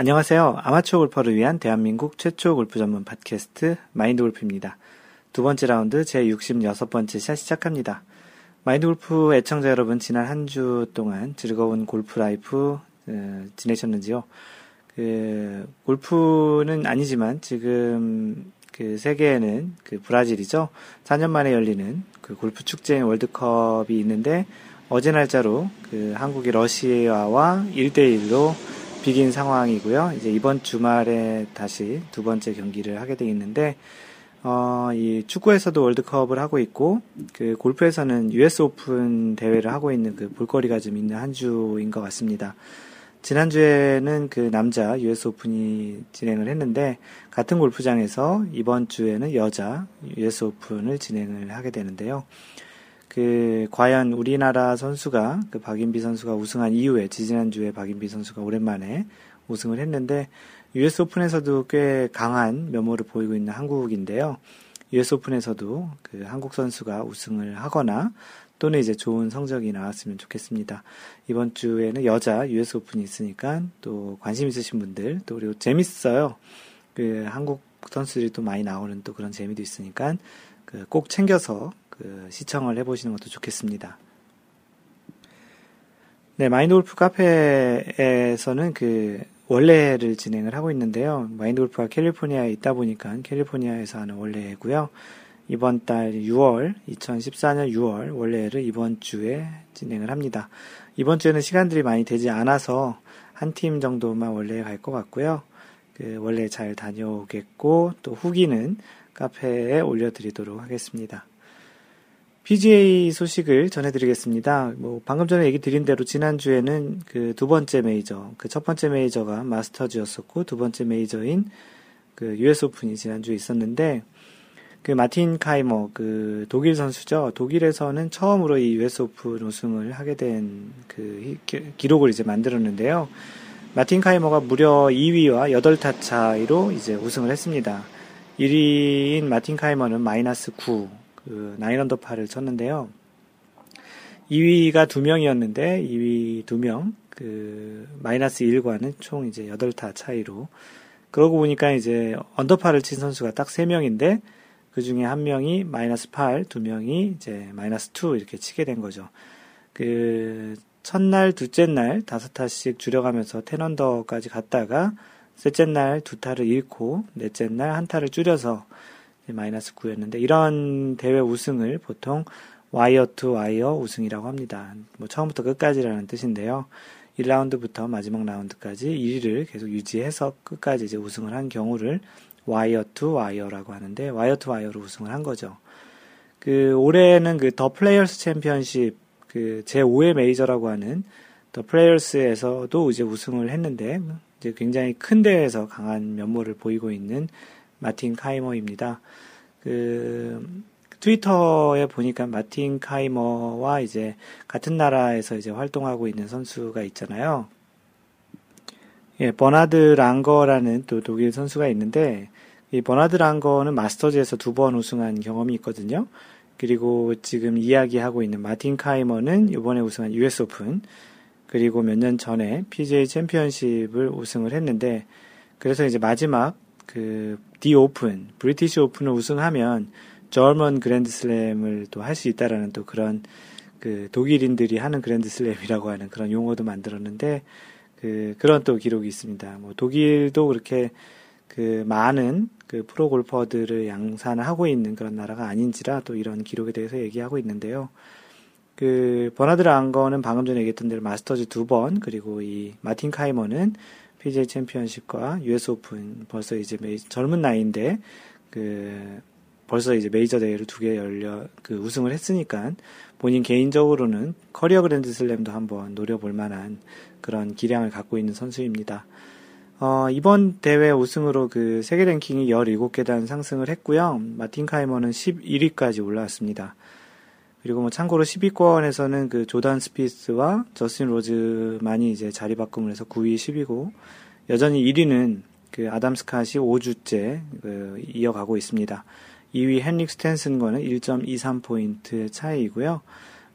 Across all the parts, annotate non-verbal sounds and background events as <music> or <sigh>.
안녕하세요. 아마추어 골퍼를 위한 대한민국 최초 골프 전문 팟캐스트 마인드 골프입니다. 두 번째 라운드 제 66번째 샷 시작합니다. 마인드 골프 애청자 여러분 지난 한 주 동안 즐거운 골프 life 어, 지내셨는지요? 그 골프는 아니지만 지금 그 세계에는 그 브라질이죠. 4년 만에 열리는 그 골프 축제인 월드컵이 있는데 어제 날짜로 그 한국이 러시아와 1대 1로 비긴 상황이고요. 이제 이번 주말에 다시 두 번째 경기를 하게 돼 있는데, 어, 이 축구에서도 월드컵을 하고 있고, 그 골프에서는 US 오픈 대회를 하고 있는 그 볼거리가 좀 있는 한 주인 것 같습니다. 지난주에는 그 남자 US 오픈이 진행을 했는데, 같은 골프장에서 이번 주에는 여자 US 오픈을 진행을 하게 되는데요. 그 과연 우리나라 선수가 그 박인비 선수가 우승한 이후에 지지난주에 박인비 선수가 오랜만에 우승을 했는데 US 오픈에서도 꽤 강한 면모를 보이고 있는 한국인데요. US 오픈에서도 그 한국 선수가 우승을 하거나 또는 이제 좋은 성적이 나왔으면 좋겠습니다. 이번 주에는 여자 US 오픈이 있으니까 또 관심 있으신 분들 또 그리고 재밌어요. 그 한국 선수들이 또 많이 나오는 또 그런 재미도 있으니까 그 꼭 챙겨서 그 시청을 해보시는 것도 좋겠습니다. 네, 마인드 골프 카페에서는 그 원래를 진행을 하고 있는데요. 마인드 골프가 캘리포니아에 있다 보니까 캘리포니아에서 하는 원래고요. 이번 달 6월, 2014년 6월 원래를 이번 주에 진행을 합니다. 이번 주에는 시간들이 많이 되지 않아서 한 팀 정도만 원래에 갈 것 같고요. 그 원래 잘 다녀오겠고 또 후기는 카페에 올려드리도록 하겠습니다. PGA 소식을 전해드리겠습니다. 뭐 방금 전에 얘기 드린 대로 지난주에는 그 두 번째 메이저, 그 첫 번째 메이저가 마스터즈였었고 두 번째 메이저인 그 US 오픈이 지난주에 있었는데 그 마틴 카이머 그 독일 선수죠. 독일에서는 처음으로 이 US 오픈 우승을 하게 된 그 기록을 이제 만들었는데요. 마틴 카이머가 무려 2위와 8타 차이로 이제 우승을 했습니다. 1위인 마틴 카이머는 마이너스 9, 그 nine under par를 쳤는데요. 2위가 2명이었는데 2위 2명, 그 마이너스 1과는 총 이제 8타 차이로 그러고 보니까 이제 언더파를 친 선수가 딱 3명인데 그 중에 한 명이 마이너스 8, 두 명이 이제 마이너스 2 이렇게 치게 된 거죠. 그 첫날, 둘째 날 다섯 타씩 줄여가면서 ten under까지 갔다가 셋째 날 두 타를 잃고 넷째 날 한 타를 줄여서 마이너스 9였는데 이런 대회 우승을 보통 와이어 투 와이어 우승이라고 합니다. 뭐 처음부터 끝까지라는 뜻인데요. 1라운드부터 마지막 라운드까지 1위를 계속 유지해서 끝까지 이제 우승을 한 경우를 wire to wire라고 하는데 wire to wire로 우승을 한 거죠. 그 올해는 그 더 플레이어스 챔피언십 그 제5의 메이저라고 하는 더 플레이어스에서도 이제 우승을 했는데 이제 굉장히 큰 대회에서 강한 면모를 보이고 있는 마틴 카이머입니다. 그 트위터에 보니까 마틴 카이머와 이제 같은 나라에서 이제 활동하고 있는 선수가 있잖아요. 예, 버나드 랑거라는 또 독일 선수가 있는데 이 버나드 랑거는 마스터즈에서 두 번 우승한 경험이 있거든요. 그리고 지금 이야기하고 있는 마틴 카이머는 이번에 우승한 US 오픈 그리고 몇 년 전에 PGA 챔피언십을 우승을 했는데 그래서 이제 마지막 그 디 오픈, 브리티시 오픈을 우승하면 German 그랜드슬램을 또 할 수 있다라는 또 그런 그 독일인들이 하는 그랜드슬램이라고 하는 그런 용어도 만들었는데 그 그런 또 기록이 있습니다. 뭐 독일도 그렇게 그 많은 그 프로 골퍼들을 양산을 하고 있는 그런 나라가 아닌지라 또 이런 기록에 대해서 얘기하고 있는데요. 그 버나드 랑거는 방금 전에 얘기했던 대로 마스터즈 두 번, 그리고 이 마틴 카이머는 PGA 챔피언십과 US 오픈 벌써 이제 메이, 젊은 나이인데 그 벌써 이제 메이저 대회를 두 개 열려 그 우승을 했으니까 본인 개인적으로는 커리어 그랜드 슬램도 한번 노려볼 만한 그런 기량을 갖고 있는 선수입니다. 어, 이번 대회 우승으로 그 세계 랭킹이 17계단 상승을 했고요. 마틴 카이머는 11위까지 올라왔습니다. 그리고 뭐 참고로 10위권에서는 그 조단 스피스와 저스틴 로즈만이 이제 자리 바꿈을 해서 9위, 10위고 여전히 1위는 그 아담 스캇이 5주째 그 이어가고 있습니다. 2위 헨릭 스탠슨과는 1.23 포인트 차이이고요.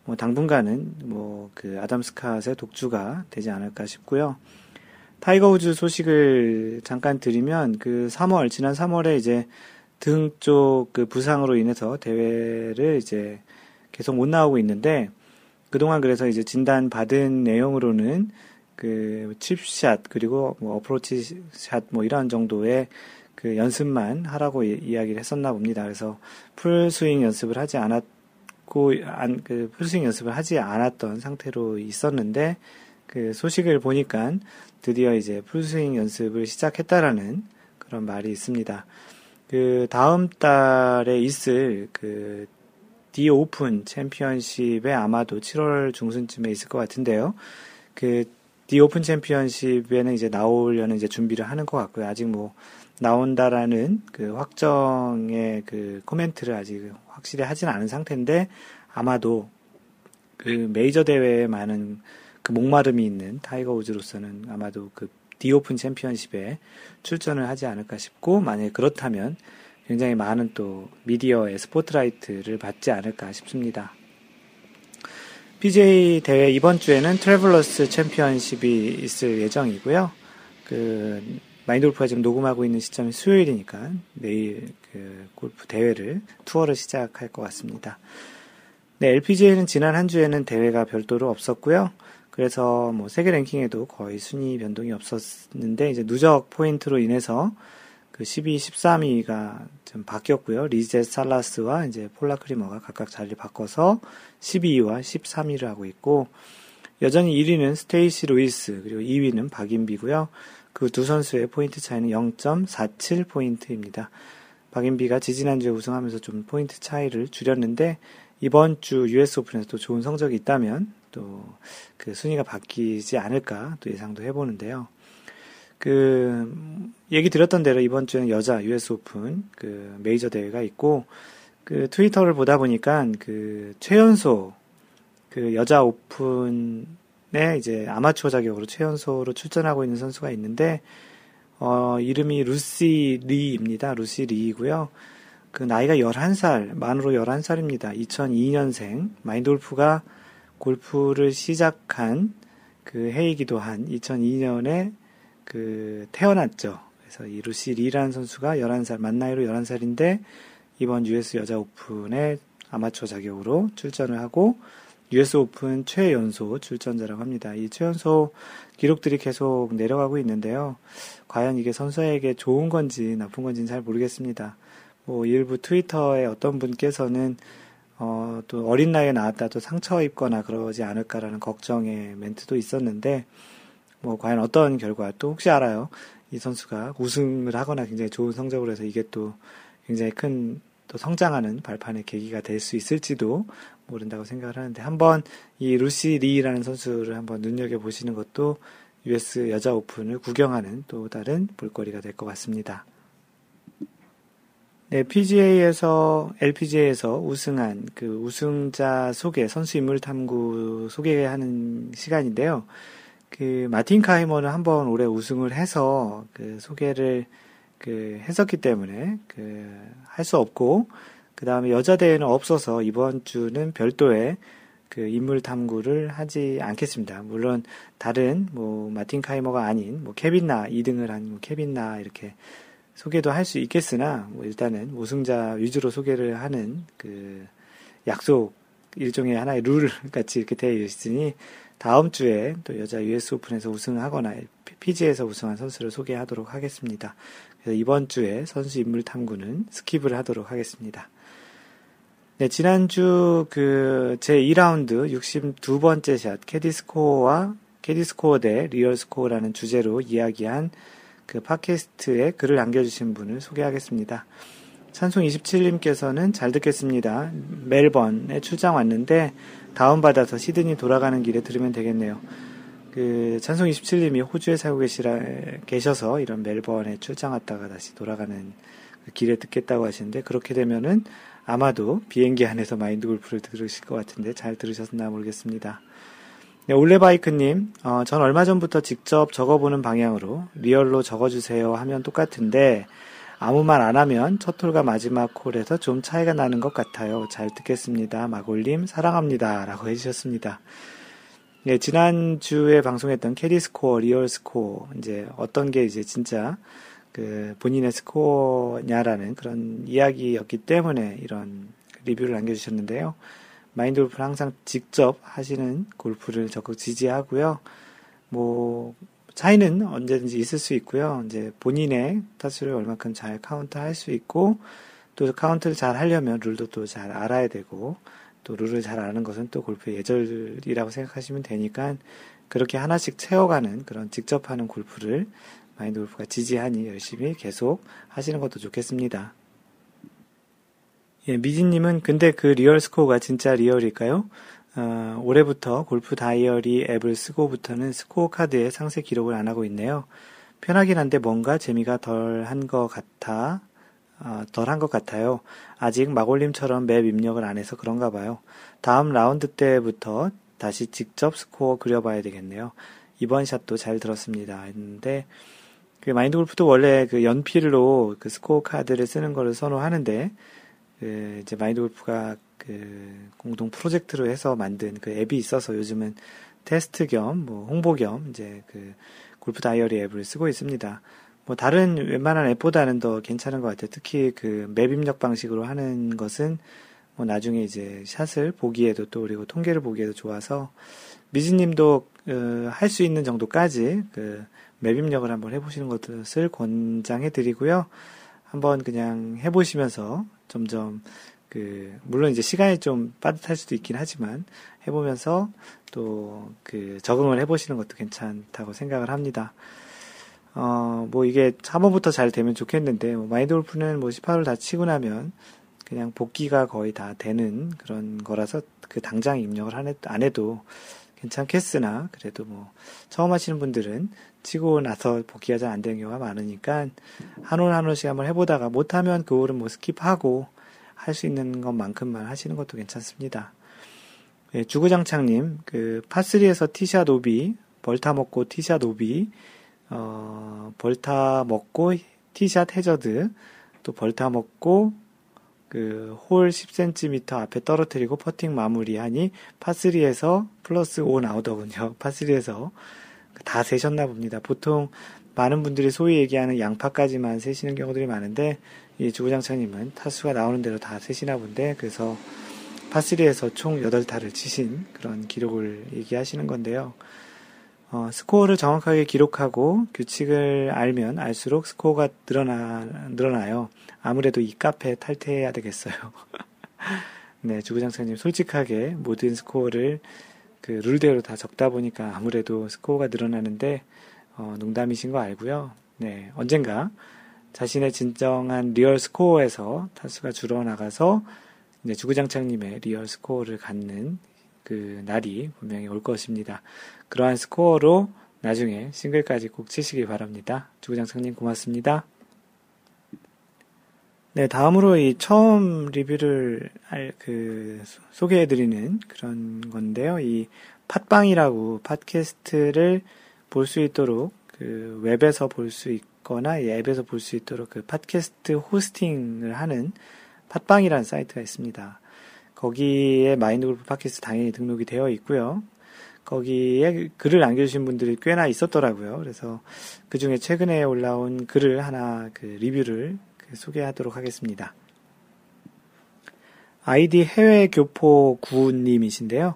뭐 당분간은 뭐 그 아담 스캇의 독주가 되지 않을까 싶고요. 타이거 우즈 소식을 잠깐 드리면 그 3월 지난 3월에 이제 등 쪽 그 부상으로 인해서 대회를 이제 계속 못 나오고 있는데 그동안 그래서 이제 진단 받은 내용으로는 그 칩샷 그리고 뭐 어프로치 샷 뭐 이런 정도의 그 연습만 하라고 이야기를 했었나 봅니다. 그래서 풀 스윙 연습을 하지 않았고 안 그 풀스윙 연습을 하지 않았던 상태로 있었는데 그 소식을 보니까 드디어 이제 풀스윙 연습을 시작했다라는 그런 말이 있습니다. 그 다음 달에 있을 그 디 오픈 챔피언십에 아마도 7월 중순쯤에 있을 것 같은데요. 그 디 오픈 챔피언십에는 이제 나오려는 이제 준비를 하는 것 같고요. 아직 뭐 나온다라는 그 확정의 그 코멘트를 아직 확실히 하진 않은 상태인데 아마도 그 메이저 대회에 많은 그 목마름이 있는 타이거 우즈로서는 아마도 그 디오픈 챔피언십에 출전을 하지 않을까 싶고 만약에 그렇다면 굉장히 많은 또 미디어의 스포트라이트를 받지 않을까 싶습니다. PGA 대회 이번 주에는 트래블러스 챔피언십이 있을 예정이고요. 그 마인드 골프가 지금 녹음하고 있는 시점이 수요일이니까 내일 그 골프 대회를 투어를 시작할 것 같습니다. 네, LPGA는 지난 한 주에는 대회가 별도로 없었고요. 그래서 뭐 세계 랭킹에도 거의 순위 변동이 없었는데 이제 누적 포인트로 인해서 그 12, 13위가 좀 바뀌었고요. 리젯 살라스와 이제 폴라 크리머가 각각 자리를 바꿔서 12위와 13위를 하고 있고 여전히 1위는 스테이시 루이스 그리고 2위는 박인비고요. 그 두 선수의 포인트 차이는 0.47 포인트입니다. 박인비가 지지난주에 우승하면서 좀 포인트 차이를 줄였는데 이번 주 US 오픈에서도 좋은 성적이 있다면 또 그 순위가 바뀌지 않을까 또 예상도 해보는데요. 그 얘기 드렸던 대로 이번 주에는 여자 US 오픈 그 메이저 대회가 있고 그 트위터를 보다 보니까 그 최연소 그 여자 오픈에 이제 아마추어 자격으로 최연소로 출전하고 있는 선수가 있는데 어 이름이 루시 리입니다. 루시 리이고요. 그 나이가 11살, 만으로 11살입니다. 2002년생 마인드 골프가 골프를 시작한 그 해이기도 한 2002년에 그 태어났죠. 그래서 이 루시 리라는 선수가 11살, 만 나이로 11살인데 이번 US 여자 오픈에 아마추어 자격으로 출전을 하고 US 오픈 최연소 출전자라고 합니다. 이 최연소 기록들이 계속 내려가고 있는데요. 과연 이게 선수에게 좋은 건지 나쁜 건지는 잘 모르겠습니다. 뭐 일부 트위터에 어떤 분께서는 어, 또 어린 나이에 나왔다 또 상처 입거나 그러지 않을까라는 걱정의 멘트도 있었는데, 뭐, 과연 어떤 결과, 또 혹시 알아요? 이 선수가 우승을 하거나 굉장히 좋은 성적을 해서 이게 또 굉장히 큰 또 성장하는 발판의 계기가 될 수 있을지도 모른다고 생각을 하는데, 한번 이 루시 리라는 선수를 한번 눈여겨 보시는 것도 US 여자 오픈을 구경하는 또 다른 볼거리가 될 것 같습니다. 네, PGA에서, LPGA에서 우승한 그 우승자 소개, 선수 인물 탐구 소개하는 시간인데요. 그, 마틴 카이머는 한번 올해 우승을 해서 그 소개를 그 했었기 때문에 그, 할 수 없고, 그 다음에 여자 대회는 없어서 이번 주는 별도의 그 인물 탐구를 하지 않겠습니다. 물론 다른 뭐 마틴 카이머가 아닌 뭐 케빈 나 2등을 한 뭐 케빈 나 이렇게 소개도 할 수 있겠으나 뭐 일단은 우승자 위주로 소개를 하는 그 약속 일종의 하나의 룰 <laughs> 같이 이렇게 되어 있으니 다음 주에 또 여자 US 오픈에서 우승하거나 PGA에서 우승한 선수를 소개하도록 하겠습니다. 그래서 이번 주에 선수 인물 탐구는 skip을 하도록 하겠습니다. 네, 지난주 그 제 2라운드 62번째 샷 캐디스코어와 캐디스코어 대 real 스코어라는 주제로 이야기한 그 팟캐스트에 글을 남겨주신 분을 소개하겠습니다. 찬송 27님께서는 잘 듣겠습니다. 멜번에 출장 왔는데 다운받아서 시드니 돌아가는 길에 들으면 되겠네요. 그 찬송 27님이 호주에 살고 계시라, 계셔서 이런 멜번에 출장 왔다가 다시 돌아가는 그 길에 듣겠다고 하시는데 그렇게 되면은 아마도 비행기 안에서 마인드 골프를 들으실 것 같은데 잘 들으셨나 모르겠습니다. 네, 올레바이크님, 어, 전 얼마 전부터 직접 적어보는 방향으로 real로 적어주세요 하면 똑같은데 아무 말 안 하면 첫 홀과 마지막 홀에서 좀 차이가 나는 것 같아요. 잘 듣겠습니다. 마골님 사랑합니다. 라고 해주셨습니다. 네, 지난주에 방송했던 캐디 스코어, real 스코어, 이제 어떤 게 이제 진짜 그 본인의 스코어냐라는 그런 이야기였기 때문에 이런 리뷰를 남겨주셨는데요. 마인드 골프를 항상 직접 하시는 골프를 적극 지지하고요. 뭐, 차이는 언제든지 있을 수 있고요. 이제 본인의 타수를 얼마큼 잘 카운트 할 수 있고, 또 카운트를 잘 하려면 룰도 또 잘 알아야 되고, 또 룰을 잘 아는 것은 또 골프의 예절이라고 생각하시면 되니까 그렇게 하나씩 채워가는 그런 직접 하는 골프를 마인드 골프가 지지하니 열심히 계속 하시는 것도 좋겠습니다. 예, 미진님은 근데 그 real 스코어가 진짜 real일까요? 어, 올해부터 골프 다이어리 앱을 쓰고부터는 스코어 카드에 상세 기록을 안 하고 있네요. 편하긴 한데 뭔가 재미가 덜한 것 같아 어, 덜한 것 같아요. 아직 마골님처럼 map 입력을 안 해서 그런가 봐요. 다음 라운드 때부터 다시 직접 스코어 그려봐야 되겠네요. 이번 샷도 잘 들었습니다. 했는데, 그 마인드 골프도 원래 그 연필로 그 스코어 카드를 쓰는 거를 선호하는데, 그 이제 마인드 골프가 그 공동 프로젝트로 해서 만든 그 앱이 있어서 요즘은 테스트 겸, 뭐 홍보 겸 이제 그 골프 다이어리 앱을 쓰고 있습니다. 뭐 다른 웬만한 앱보다는 더 괜찮은 것 같아요. 특히 그 map 입력 방식으로 하는 것은 뭐 나중에 이제 샷을 보기에도 또 그리고 통계를 보기에도 좋아서 미즈님도 어, 할수 있는 정도까지 그 맵 입력을 한번 해보시는 것을 권장해 드리고요. 한번 그냥 해보시면서 점점 그 물론 이제 시간이 좀 빠듯할 수도 있긴 하지만 해보면서 또 그 적응을 해보시는 것도 괜찮다고 생각을 합니다. 어, 뭐 이게 3호부터 잘 되면 좋겠는데, 뭐 마인드 골프는 뭐 18을 다 치고 나면 그냥 복기가 거의 다 되는 그런 거라서 그 당장 입력을 안 해도 괜찮겠으나, 그래도 뭐 처음 하시는 분들은 치고 나서 복기가 잘 안 되는 경우가 많으니까 한 홀 한 홀씩 한번 해보다가 못하면 그 홀은 뭐 skip하고 할 수 있는 것만큼만 하시는 것도 괜찮습니다. 예, 주구장창님, 그 파3에서 티샷 오비, 벌타 먹고 티샷 오비, 어, 벌타 먹고 티샷 해저드, 또 벌타 먹고 그 홀 10cm 앞에 떨어뜨리고 퍼팅 마무리하니 파3에서 플러스 5 나오더군요. <laughs> 파3에서 다 세셨나 봅니다. 보통 많은 분들이 소위 얘기하는 양파까지만 세시는 경우들이 많은데 이 주구장창님은 타수가 나오는 대로 다 세시나 본데 그래서 파3에서 총 8타를 치신 그런 기록을 얘기하시는 건데요. 어, 스코어를 정확하게 기록하고 규칙을 알면 알수록 스코어가 늘어나, 늘어나요. 아무래도 이 카페 탈퇴해야 되겠어요. <laughs> 네, 주구장창님 솔직하게 모든 스코어를 그 룰대로 다 적다 보니까 아무래도 스코어가 늘어나는데, 어, 농담이신 거 알고요. 네, 언젠가 자신의 진정한 real 스코어에서 타수가 줄어나가서 이제 주구장창님의 real 스코어를 갖는 그 날이 분명히 올 것입니다. 그러한 스코어로 나중에 싱글까지 꼭 치시기 바랍니다. 주구장창님 고맙습니다. 네, 다음으로 이 처음 리뷰를 알, 그, 소개해드리는 그런 건데요. 이 팟빵이라고 팟캐스트를 볼 수 있도록 그 웹에서 볼 수 있거나 앱에서 볼 수 있도록 그 팟캐스트 호스팅을 하는 팟빵이라는 사이트가 있습니다. 거기에 마인드 골프 팟캐스트 당연히 등록이 되어 있고요. 거기에 글을 남겨주신 분들이 꽤나 있었더라고요. 그래서 그 중에 최근에 올라온 글을 하나 그 리뷰를 그 소개하도록 하겠습니다. 아이디 해외 교포 구님이신데요.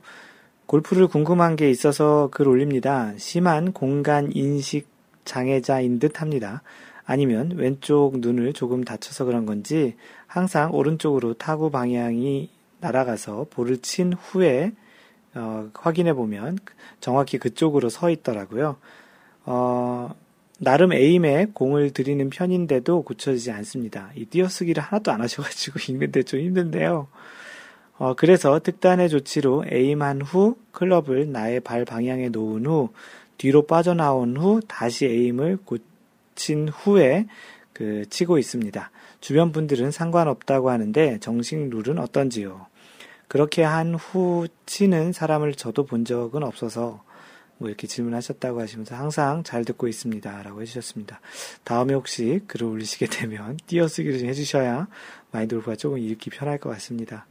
골프를 궁금한 게 있어서 글 올립니다. 심한 공간 인식 장애자인 듯 합니다. 아니면 왼쪽 눈을 조금 다쳐서 그런 건지 항상 오른쪽으로 타구 방향이 날아가서 볼을 친 후에 어, 확인해 보면 정확히 그쪽으로 서 있더라고요. 어, 나름 에임에 공을 들이는 편인데도 고쳐지지 않습니다. 이 띄어쓰기를 하나도 안 하셔가지고 <laughs> 읽는데 좀 힘든데요. 어, 그래서 특단의 조치로 에임한 후 클럽을 나의 발 방향에 놓은 후 뒤로 빠져나온 후 다시 에임을 고친 후에 그 치고 있습니다. 주변 분들은 상관없다고 하는데 정식 룰은 어떤지요? 그렇게 한 후 치는 사람을 저도 본 적은 없어서 뭐 이렇게 질문하셨다고 하시면서 항상 잘 듣고 있습니다. 라고 해주셨습니다. 다음에 혹시 글을 올리시게 <laughs> 되면 띄어쓰기를 좀 해주셔야 마인드 골프가 조금 읽기 편할 것 같습니다.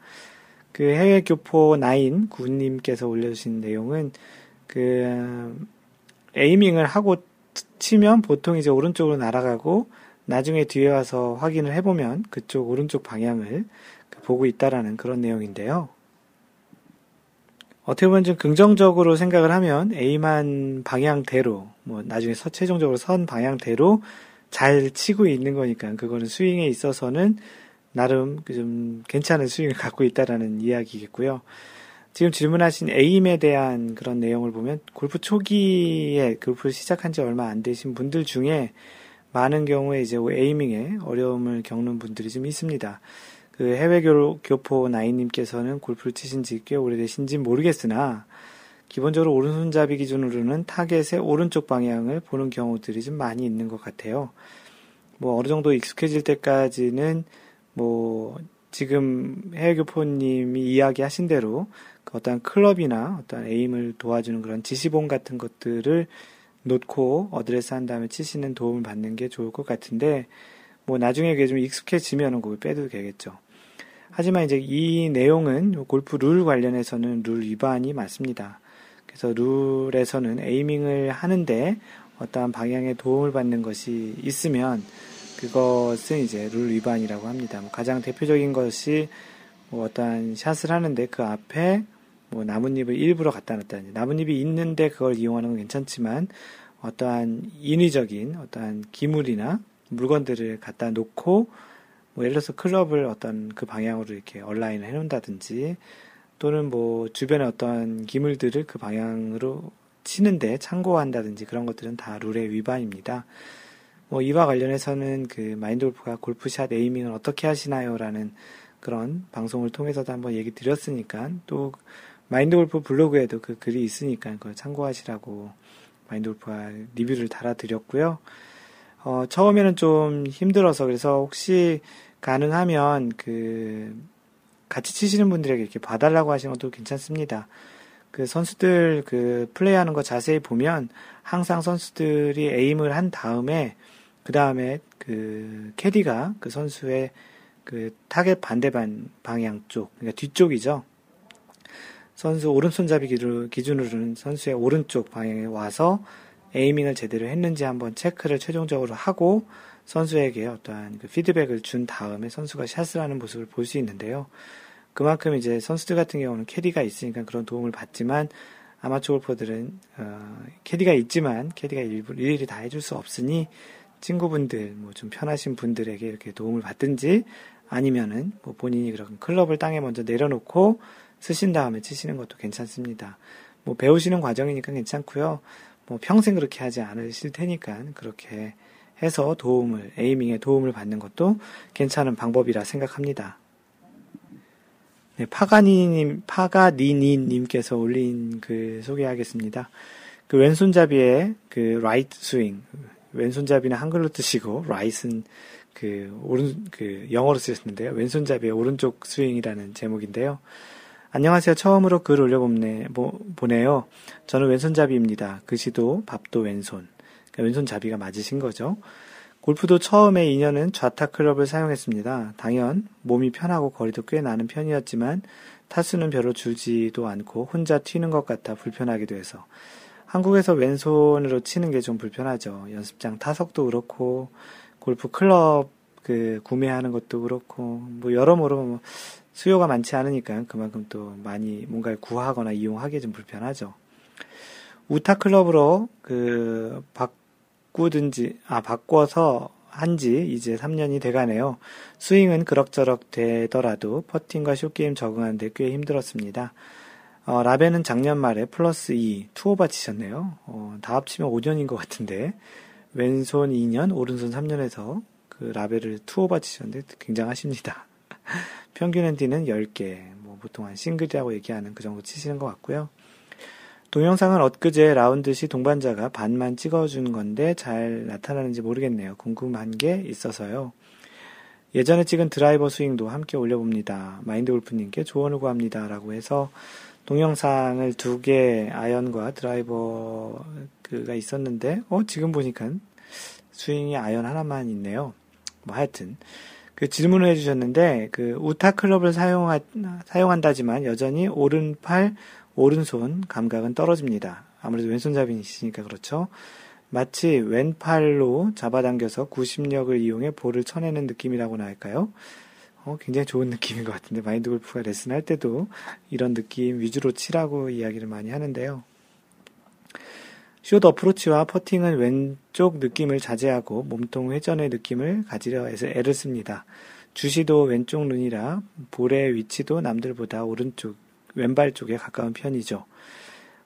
그 해외 교포 나인 구님께서 올려주신 내용은 그, 에이밍을 하고 치면 보통 이제 오른쪽으로 날아가고 나중에 뒤에 와서 확인을 해보면 그쪽 오른쪽 방향을 그 보고 있다라는 그런 내용인데요. 어떻게 보면 좀 긍정적으로 생각을 하면 A만 방향대로, 뭐 나중에 서, 최종적으로 선 방향대로 잘 치고 있는 거니까 그거는 스윙에 있어서는 나름 그좀 괜찮은 스윙을 <laughs> 갖고 있다라는 이야기겠고요. 지금 질문하신 에임에 대한 그런 내용을 보면 골프 초기에 골프를 시작한 지 얼마 안 되신 분들 중에 많은 경우에 이제 에이밍에 어려움을 겪는 분들이 좀 있습니다. 그 해외 교포 나이님께서는 골프를 치신 지 꽤 오래되신지 모르겠으나 기본적으로 오른손잡이 기준으로는 타겟의 오른쪽 방향을 보는 경우들이 좀 많이 있는 것 같아요. 뭐 어느 정도 익숙해질 때까지는 뭐 지금 해외 교포님이 이야기하신 대로 그 어떤 클럽이나 어떤 aim을 도와주는 그런 지시본 같은 것들을 놓고 어드레스 한 다음에 치시는 도움을 받는 게 좋을 것 같은데 뭐 나중에 그게 좀 익숙해지면은 그걸 빼도 되겠죠. 하지만 이제 이 내용은 골프 룰 관련해서는 룰 위반이 맞습니다. 그래서 룰에서는 aiming을 하는데 어떠한 방향에 도움을 받는 것이 있으면 그것은 이제 룰 위반이라고 합니다. 뭐 가장 대표적인 것이 뭐 어떠한 샷을 하는데 그 앞에 뭐 나뭇잎을 일부러 갖다 놨다든지 나뭇잎이 있는데 그걸 이용하는 건 괜찮지만 어떠한 인위적인 어떠한 기물이나 물건들을 갖다 놓고 뭐 예를 들어서 클럽을 어떤 그 방향으로 이렇게 얼라인을 해놓는다든지 또는 뭐 주변에 어떤 기물들을 그 방향으로 치는데 참고한다든지 그런 것들은 다 룰의 위반입니다. 뭐 이와 관련해서는 그 마인드 골프가 골프샷 에이밍을 어떻게 하시나요라는 그런 방송을 통해서도 한번 얘기 드렸으니까 또 마인드 골프 블로그에도 그 글이 있으니까 그걸 참고하시라고 마인드 골프가 리뷰를 달아드렸고요. 어, 처음에는 좀 힘들어서 그래서 혹시 가능하면 그 같이 치시는 분들에게 이렇게 봐달라고 하시는 것도 괜찮습니다. 그 선수들 그 플레이하는 거 자세히 보면 항상 선수들이 aim을 한 다음에 그 다음에 그 캐디가 그 선수의 그 타겟 반대 반 방향 쪽, 그러니까 뒤쪽이죠. 선수 오른손잡이 기준으로는 선수의 오른쪽 방향에 와서 aiming을 제대로 했는지 한번 체크를 최종적으로 하고 선수에게 어떠한 그 피드백을 준 다음에 선수가 샷을 하는 모습을 볼 수 있는데요. 그만큼 이제 선수들 같은 경우는 캐디가 있으니까 그런 도움을 받지만 아마추어 골퍼들은 어, 캐디가 있지만 캐디가 일일이 다 해줄 수 없으니 친구분들 뭐 좀 편하신 분들에게 이렇게 도움을 받든지 아니면은 뭐 본인이 그런 클럽을 땅에 먼저 내려놓고 쓰신 다음에 치시는 것도 괜찮습니다. 뭐 배우시는 과정이니까 괜찮고요. 뭐 평생 그렇게 하지 않으실 테니까 그렇게 해서 도움을, 에이밍에 도움을 받는 것도 괜찮은 방법이라 생각합니다. 네, 파가니님, 파가니니님께서 올린 그 소개하겠습니다. 그 왼손잡이의 그 right 스윙, 왼손잡이는 한글로 쓰시고, right는 그 오른, 그 영어로 쓰셨는데요. 왼손잡이의 오른쪽 스윙이라는 제목인데요. 안녕하세요. 처음으로 글 올려보네, 보네요. 저는 왼손잡이입니다. 글씨도 밥도 왼손. 왼손잡이가 맞으신 거죠. 골프도 처음에 2년은 좌타 클럽을 사용했습니다. 당연 몸이 편하고 거리도 꽤 나는 편이었지만 타수는 별로 줄지도 않고 혼자 튀는 것 같아 불편하기도 해서 한국에서 왼손으로 치는 게 좀 불편하죠. 연습장 타석도 그렇고 골프 클럽 그 구매하는 것도 그렇고 뭐 여러모로 뭐 수요가 많지 않으니까 그만큼 또 많이 뭔가를 구하거나 이용하기 좀 불편하죠. 우타 클럽으로 그 바꾸든지, 아, 바꿔서 한지 이제 3년이 돼가네요. 스윙은 그럭저럭 되더라도 퍼팅과 숏게임 적응하는데 꽤 힘들었습니다. 어, 라베는 작년 말에 플러스 2, two over 치셨네요. 어, 다 합치면 5년인 것 같은데, 왼손 2년, 오른손 3년에서 그 라베를 two over 치셨는데 굉장하십니다. <laughs> 평균 핸디는 10개, 뭐 보통 한 싱글이라고 얘기하는 그 정도 치시는 것 같고요. 동영상은 엊그제 라운드 시 동반자가 반만 찍어준 건데 잘 나타나는지 모르겠네요. 궁금한 게 있어서요. 예전에 찍은 드라이버 스윙도 함께 올려봅니다. 마인드 골프님께 조언을 구합니다. 라고 해서 동영상을 두 개 아연과 드라이버가 있었는데, 어, 지금 보니까 스윙이 아연 하나만 있네요. 뭐 하여튼. 그 질문을 해주셨는데, 그 우타 클럽을 사용하, 사용한다지만 여전히 오른팔 오른손 감각은 떨어집니다. 아무래도 왼손잡이시니까 그렇죠. 마치 왼팔로 잡아당겨서 구심력을 이용해 볼을 쳐내는 느낌이라고나 할까요? 어, 굉장히 좋은 <laughs> 느낌인 것 같은데 마인드 골프가 레슨 할 때도 이런 느낌 위주로 치라고 이야기를 많이 하는데요. 숏 어프로치와 퍼팅은 왼쪽 느낌을 자제하고 몸통 회전의 느낌을 가지려 애를 씁니다. 주시도 왼쪽 눈이라 볼의 위치도 남들보다 오른쪽, 왼발 쪽에 가까운 편이죠.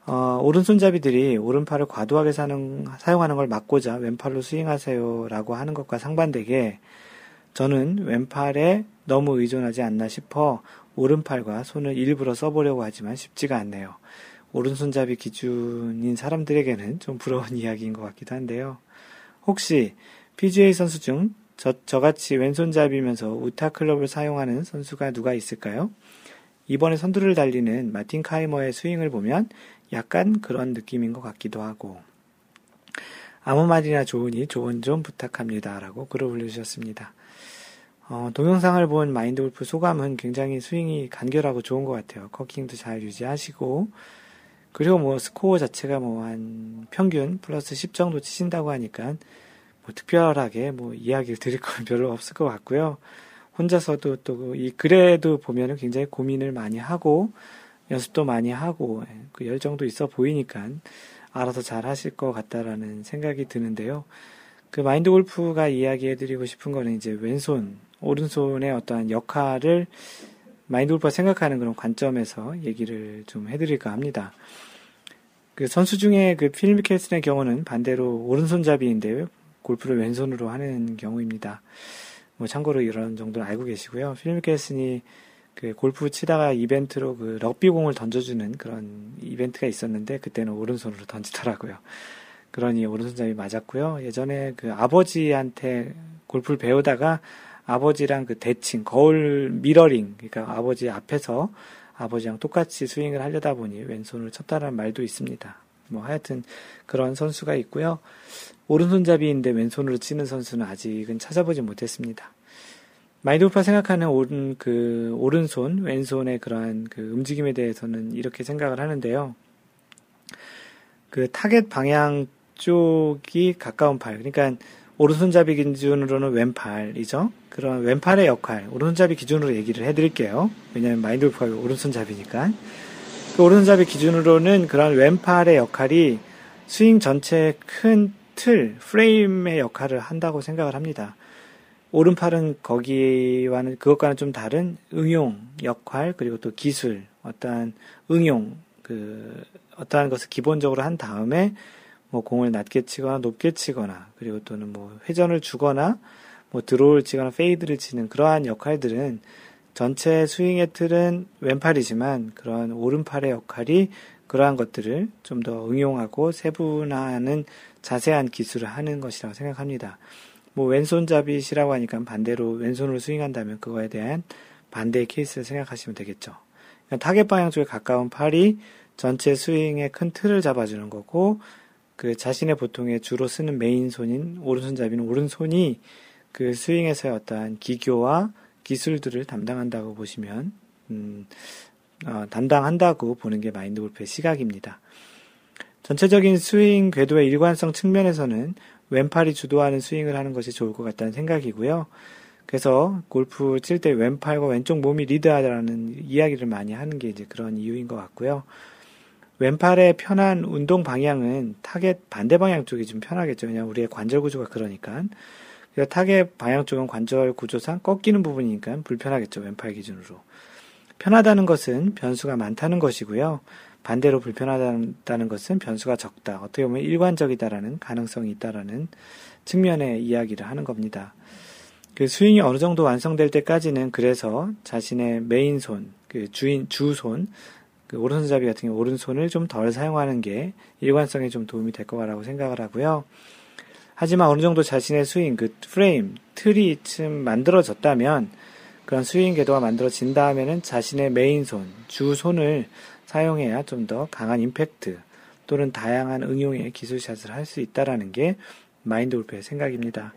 어, 오른손잡이들이 오른팔을 과도하게 사는, 사용하는 걸 막고자 왼팔로 스윙하세요라고 하는 것과 상반되게 저는 왼팔에 너무 의존하지 않나 싶어 오른팔과 손을 일부러 써보려고 하지만 쉽지가 않네요. 오른손잡이 기준인 사람들에게는 좀 부러운 <laughs> 이야기인 것 같기도 한데요. 혹시 PGA 선수 중 저, 저같이 왼손잡이면서 우타 클럽을 사용하는 선수가 누가 있을까요? 이번에 선두를 달리는 마틴 카이머의 스윙을 보면 약간 그런 느낌인 것 같기도 하고 아무 말이나 좋으니 조언 좀 부탁합니다. 라고 글을 올려주셨습니다. 어, 동영상을 본 마인드 골프 소감은 굉장히 스윙이 간결하고 좋은 것 같아요. 코킹도 잘 유지하시고 그리고 뭐 스코어 자체가 뭐 한 평균 플러스 10 정도 치신다고 하니까 뭐 특별하게 뭐 이야기를 드릴 건 <laughs> 별로 없을 것 같고요. 혼자서도 또 이 글에도 보면은 굉장히 고민을 많이 하고 연습도 많이 하고 예, 그 열정도 있어 보이니까 알아서 잘 하실 것 같다라는 생각이 드는데요. 그 마인드 골프가 이야기해드리고 싶은 거는 이제 왼손, 오른손의 어떠한 역할을 마인드 골프가 생각하는 그런 관점에서 얘기를 좀 해드릴까 합니다. 그 선수 중에 그 필 미켈슨의 경우는 반대로 오른손잡이인데 골프를 왼손으로 하는 경우입니다. 뭐 참고로 이런 정도는 알고 계시고요. 필 미켈슨이 그 골프 치다가 이벤트로 그 럭비공을 던져주는 그런 이벤트가 있었는데 그때는 오른손으로 던지더라고요. 그러니 오른손잡이 맞았고요. 예전에 그 아버지한테 골프를 배우다가 아버지랑 그 대칭, 거울 미러링, 그러니까 아버지 앞에서 아버지랑 똑같이 스윙을 하려다 보니 왼손을 쳤다는 말도 있습니다. 뭐 하여튼 그런 선수가 있고요. 오른손잡이인데 왼손으로 치는 선수는 아직은 찾아보지 못했습니다. 마인드 골프가 생각하는 오른 그 오른손, 왼손의 그러한 그 움직임에 대해서는 이렇게 생각을 하는데요. 그 타겟 방향 쪽이 가까운 팔, 그러니까 오른손잡이 기준으로는 왼팔이죠. 그런 왼팔의 역할, 오른손잡이 기준으로 얘기를 해드릴게요. 왜냐하면 마인드 골프가 오른손잡이니까. 그 오른손잡이 기준으로는 그런 왼팔의 역할이 스윙 전체의 큰 틀, 프레임의 역할을 한다고 생각을 합니다. 오른팔은 거기와는 그것과는 좀 다른 응용 역할 그리고 또 기술 어떠한 응용 그 어떠한 것을 기본적으로 한 다음에 뭐 공을 낮게 치거나 높게 치거나 그리고 또는 뭐 회전을 주거나 뭐 드로우를 치거나 페이드를 치는 그러한 역할들은 전체 스윙의 틀은 왼팔이지만 그러한 오른팔의 역할이 그러한 것들을 좀 더 응용하고 세분화하는 자세한 기술을 하는 것이라고 생각합니다. 뭐 왼손잡이시라고 하니까 반대로 왼손으로 스윙한다면 그거에 대한 반대의 케이스를 생각하시면 되겠죠. 그러니까 타겟 방향 쪽에 가까운 팔이 전체 스윙의 큰 틀을 잡아주는 거고 그 자신의 보통의 주로 쓰는 메인 손인 오른손잡이는 오른손이 그 스윙에서의 어떠한 기교와 기술들을 담당한다고 보시면 음, 어, 담당한다고 보는 게 마인드 골프의 시각입니다. 전체적인 스윙 궤도의 일관성 측면에서는 왼팔이 주도하는 스윙을 하는 것이 좋을 것 같다는 생각이고요. 그래서 골프 칠 때 왼팔과 왼쪽 몸이 리드하라는 이야기를 많이 하는 게 이제 그런 이유인 것 같고요. 왼팔의 편한 운동 방향은 타겟 반대 방향 쪽이 좀 편하겠죠. 왜냐하면 우리의 관절 구조가 그러니까. 타겟 방향 쪽은 관절 구조상 꺾이는 부분이니까 불편하겠죠. 왼팔 기준으로. 편하다는 것은 변수가 많다는 것이고요. 반대로 불편하다는 것은 변수가 적다. 어떻게 보면 일관적이다라는 가능성이 있다라는 측면의 이야기를 하는 겁니다. 그 스윙이 어느 정도 완성될 때까지는 그래서 자신의 메인 손, 그 주인, 주손, 그 오른손잡이 같은 경우 오른손을 좀 덜 사용하는 게 일관성에 좀 도움이 될 거라고 생각을 하고요. 하지만 어느 정도 자신의 스윙, 그 프레임, 틀이 좀 만들어졌다면 그런 스윙 궤도가 만들어진다면은 자신의 메인 손, 주 손을 사용해야 좀 더 강한 임팩트 또는 다양한 응용의 기술샷을 할 수 있다라는 게 마인드 골프의 생각입니다.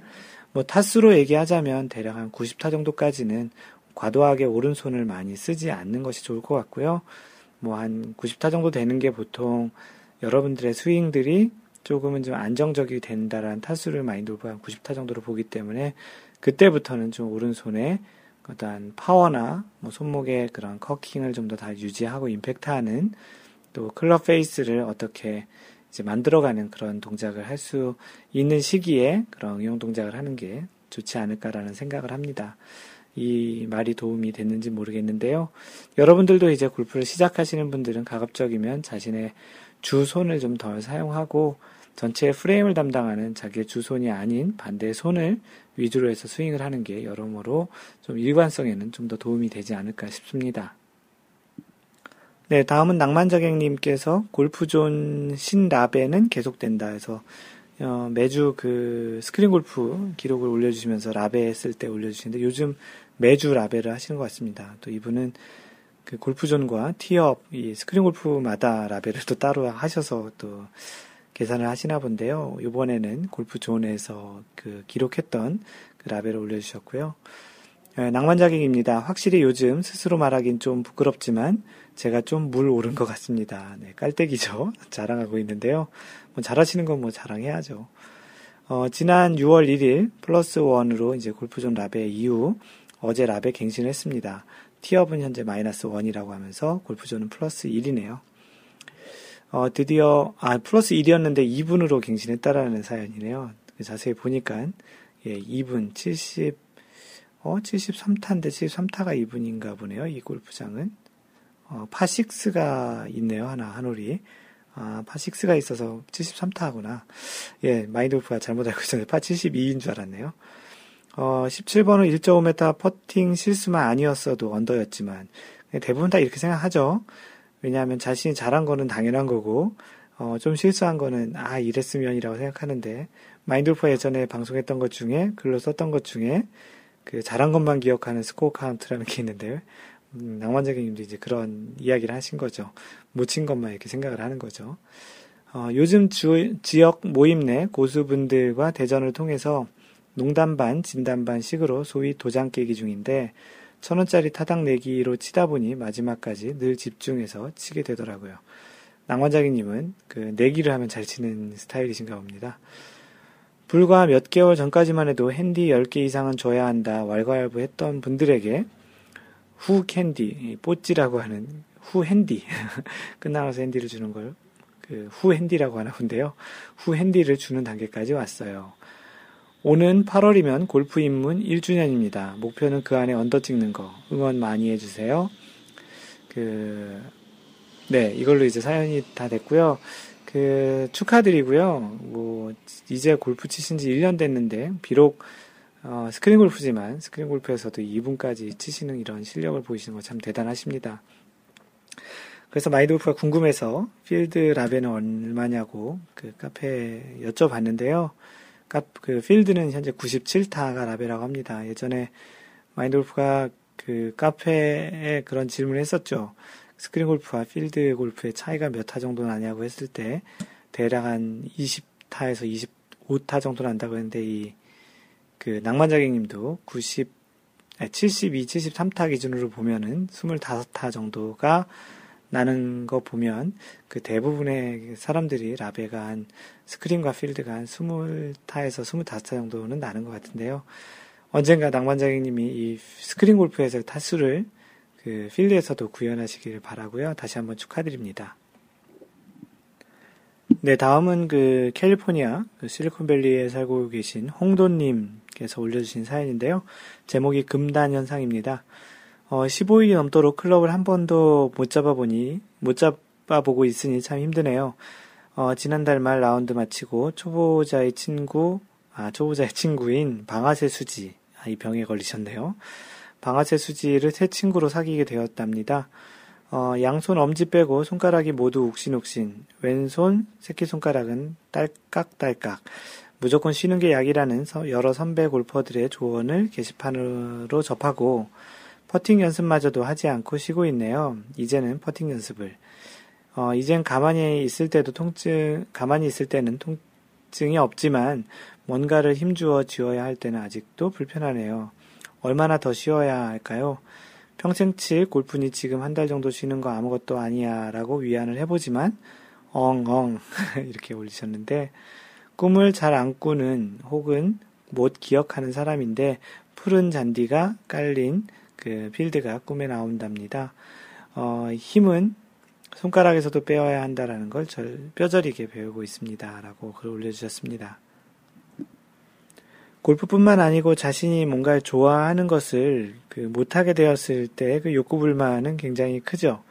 뭐 타수로 얘기하자면 대략 한 90타 정도까지는 과도하게 오른손을 많이 쓰지 않는 것이 좋을 것 같고요. 뭐 한 90타 정도 되는 게 보통 여러분들의 스윙들이 조금은 좀 안정적이 된다라는 타수를 마인드 골프가 90타 정도로 보기 때문에 그때부터는 좀 오른손에 어떠한 파워나 뭐 손목의 그런 커킹을 좀 더 다 유지하고 임팩트하는 또 클럽 페이스를 어떻게 이제 만들어가는 그런 동작을 할 수 있는 시기에 그런 응용 동작을 하는 게 좋지 않을까라는 생각을 합니다. 이 말이 도움이 됐는지 모르겠는데요. 여러분들도 이제 골프를 시작하시는 분들은 가급적이면 자신의 주 손을 좀 덜 사용하고 전체 프레임을 담당하는 자기의 주손이 아닌 반대의 손을 위주로 해서 스윙을 하는 게 여러모로 좀 일관성에는 좀 더 도움이 되지 않을까 싶습니다. 네, 다음은 낭만자객님께서 골프존 신라베는 계속된다 해서 어, 매주 그 스크린 골프 기록을 올려주시면서 라베 쓸 때 올려주시는데 요즘 매주 라베를 하시는 것 같습니다. 또 이분은 그 골프존과 티업, 이 스크린 골프마다 라베를 또 따로 하셔서 또 계산을 하시나 본데요. 이번에는 골프 존에서 그 기록했던 그 라벨을 올려주셨고요. 네, 낭만자객입니다. 확실히 요즘 스스로 말하긴 좀 부끄럽지만 제가 좀 물 오른 것 같습니다. 네, 깔때기죠. <laughs> 자랑하고 있는데요. 뭐 잘하시는 건 뭐 자랑해야죠. 어, 지난 6월 1일 플러스 one으로 이제 골프존 라베 이후 어제 라베 갱신을 했습니다. 티업은 현재 마이너스 one이라고 하면서 골프존은 플러스 1이네요. 어, 드디어, 아, 플러스 1이었는데 이븐으로 갱신했다라는 사연이네요. 자세히 보니까, 예, 이븐, 70, 어, 73타인데 73타가 이븐인가 보네요. 이 골프장은. 어, 파6가 있네요. 하나, 한 홀이. 아, 파6가 있어서 73타구나. 예, 마인드 골프가 잘못 알고 있었는데 파 72인 줄 알았네요. 어, 17번은 1.5m 퍼팅 실수만 아니었어도 언더였지만, 대부분 다 이렇게 생각하죠. 왜냐하면 자신이 잘한 거는 당연한 거고, 어, 좀 실수한 거는, 아, 이랬으면이라고 생각하는데, 마인드 골프가 예전에 방송했던 것 중에, 글로 썼던 것 중에, 그 잘한 것만 기억하는 스코어 카운트라는 게 있는데요. 음, 낭만자객님도 이제 그런 이야기를 하신 거죠. 못 친 것만 이렇게 생각을 하는 거죠. 어, 요즘 주, 지역 모임 내 고수분들과 대전을 통해서 농담 반, 진담 반 식으로 소위 도장 깨기 중인데, 천 원짜리 타당 내기로 치다 보니 마지막까지 늘 집중해서 치게 되더라고요. 낭만자객님은 그 내기를 하면 잘 치는 스타일이신가 봅니다. 불과 몇 개월 전까지만 해도 핸디 10개 이상은 줘야 한다 왈가왈부 했던 분들에게 후 핸디, 뽀찌라고 하는 후 핸디 <laughs> 끝나가서 핸디를 주는 걸 그 후 핸디라고 하나 본데요. 후 핸디를 주는 단계까지 왔어요. 오는 8월이면 골프 입문 1주년입니다. 목표는 그 안에 언더 찍는 거 응원 많이 해주세요. 그 네, 이걸로 이제 사연이 다 됐고요. 그 축하드리고요. 뭐 이제 골프 치신 지 1년 됐는데 비록 어, 스크린 골프지만 스크린 골프에서도 이븐까지 치시는 이런 실력을 보이시는 거 참 대단하십니다. 그래서 마인드 골프가 궁금해서 필드 라베는 얼마냐고 그 카페에 여쭤봤는데요. 카, 그 필드는 현재 97타가 라베라고 합니다. 예전에 마인드 골프가 그 카페에 그런 질문을 했었죠. 스크린 골프와 필드 골프의 차이가 몇 타 정도 나냐고 했을 때 대략 한 20타에서 25타 정도 난다고 했는데 이 그 낭만자객님도 90, 72, 73타 기준으로 보면은 25타 정도가 나는 거 보면 그 대부분의 사람들이 라베가 한 스크린과 필드가 한 20타에서 25타 정도는 나는 것 같은데요. 언젠가 낭만자객님이 이 스크린 골프에서 타수를 그 필드에서도 구현하시기를 바라고요. 다시 한번 축하드립니다. 네, 다음은 그 캘리포니아 그 실리콘밸리에 살고 계신 홍도님께서 올려주신 사연인데요. 제목이 금단 현상입니다. 어, 15일이 넘도록 클럽을 한 번도 못 잡아보니, 못 잡아보고 있으니 참 힘드네요. 어, 지난달 말 라운드 마치고 초보자의 친구, 아, 초보자의 친구인 방아쇠 수지, 아, 이 병에 걸리셨네요. 방아쇠 수지를 새 친구로 사귀게 되었답니다. 어, 양손 엄지 빼고 손가락이 모두 욱신욱신, 왼손, 새끼손가락은 딸깍딸깍. 무조건 쉬는 게 약이라는 여러 선배 골퍼들의 조언을 게시판으로 접하고, 퍼팅 연습마저도 하지 않고 쉬고 있네요. 이제는 퍼팅 연습을. 어, 이젠 가만히 있을 때도 통증, 가만히 있을 때는 통증이 없지만 뭔가를 힘주어 지어야 할 때는 아직도 불편하네요. 얼마나 더 쉬어야 할까요? 평생 칠 골프니 지금 한 달 정도 쉬는 거 아무것도 아니야 라고 위안을 해보지만 엉엉 <laughs> 이렇게 올리셨는데 꿈을 잘 안 꾸는 혹은 못 기억하는 사람인데 푸른 잔디가 깔린 그 필드가 꿈에 나온답니다. 어, 힘은 손가락에서도 빼어야 한다라는 걸 절, 뼈저리게 배우고 있습니다. 라고 글 올려주셨습니다. 골프뿐만 아니고 자신이 뭔가를 좋아하는 것을 그 못하게 되었을 때 그 욕구불만은 굉장히 크죠.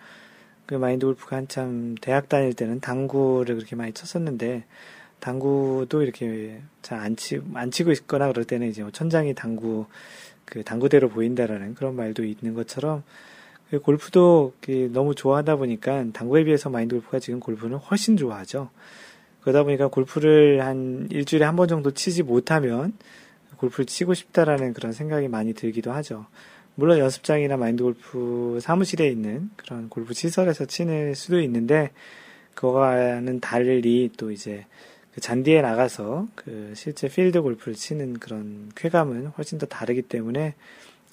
그 마인드 골프가 한참 대학 다닐 때는 당구를 그렇게 많이 쳤었는데 당구도 이렇게 잘 안 치, 안 치고 있거나 그럴 때는 이제 뭐 천장이 당구, 그 당구대로 보인다라는 그런 말도 있는 것처럼 그 골프도 그 너무 좋아하다 보니까 당구에 비해서 마인드 골프가 지금 골프는 훨씬 좋아하죠. 그러다 보니까 골프를 한 일주일에 한 번 정도 치지 못하면 골프를 치고 싶다라는 그런 생각이 많이 들기도 하죠. 물론 연습장이나 마인드 골프 사무실에 있는 그런 골프 시설에서 치는 수도 있는데 그거와는 달리 또 이제 그 잔디에 나가서 그 실제 필드 골프를 치는 그런 쾌감은 훨씬 더 다르기 때문에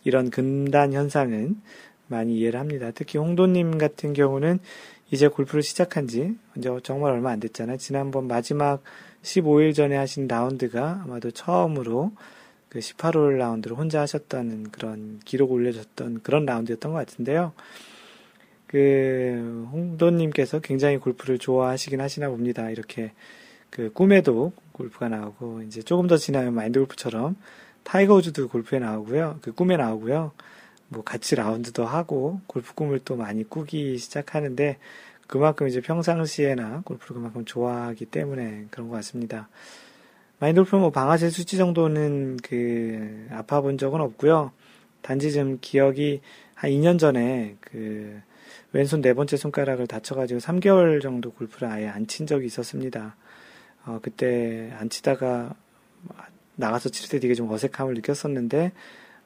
이런 금단 현상은 많이 이해를 합니다. 특히 홍도님 같은 경우는 이제 골프를 시작한 지 정말 얼마 안 됐잖아요. 지난번 마지막 15일 전에 하신 라운드가 아마도 처음으로 그 18홀 라운드를 혼자 하셨다는 그런 기록 올려줬던 그런 라운드였던 것 같은데요. 그 홍도님께서 굉장히 골프를 좋아하시긴 하시나 봅니다. 이렇게 그 꿈에도 골프가 나오고 이제 조금 더 지나면 마인드 골프처럼 타이거 우즈도 골프에 나오고요. 그 꿈에 나오고요. 뭐 같이 라운드도 하고 골프 꿈을 또 많이 꾸기 시작하는데 그만큼 이제 평상시에나 골프를 그만큼 좋아하기 때문에 그런 것 같습니다. 마인돌프 뭐 방아쇠 수치 정도는 그 아파 본 적은 없고요. 단지 좀 기억이 한 2년 전에 그 왼손 네 번째 손가락을 다쳐가지고 3개월 정도 골프를 아예 안 친 적이 있었습니다. 어, 그때 안 치다가 나가서 칠 때 되게 좀 어색함을 느꼈었는데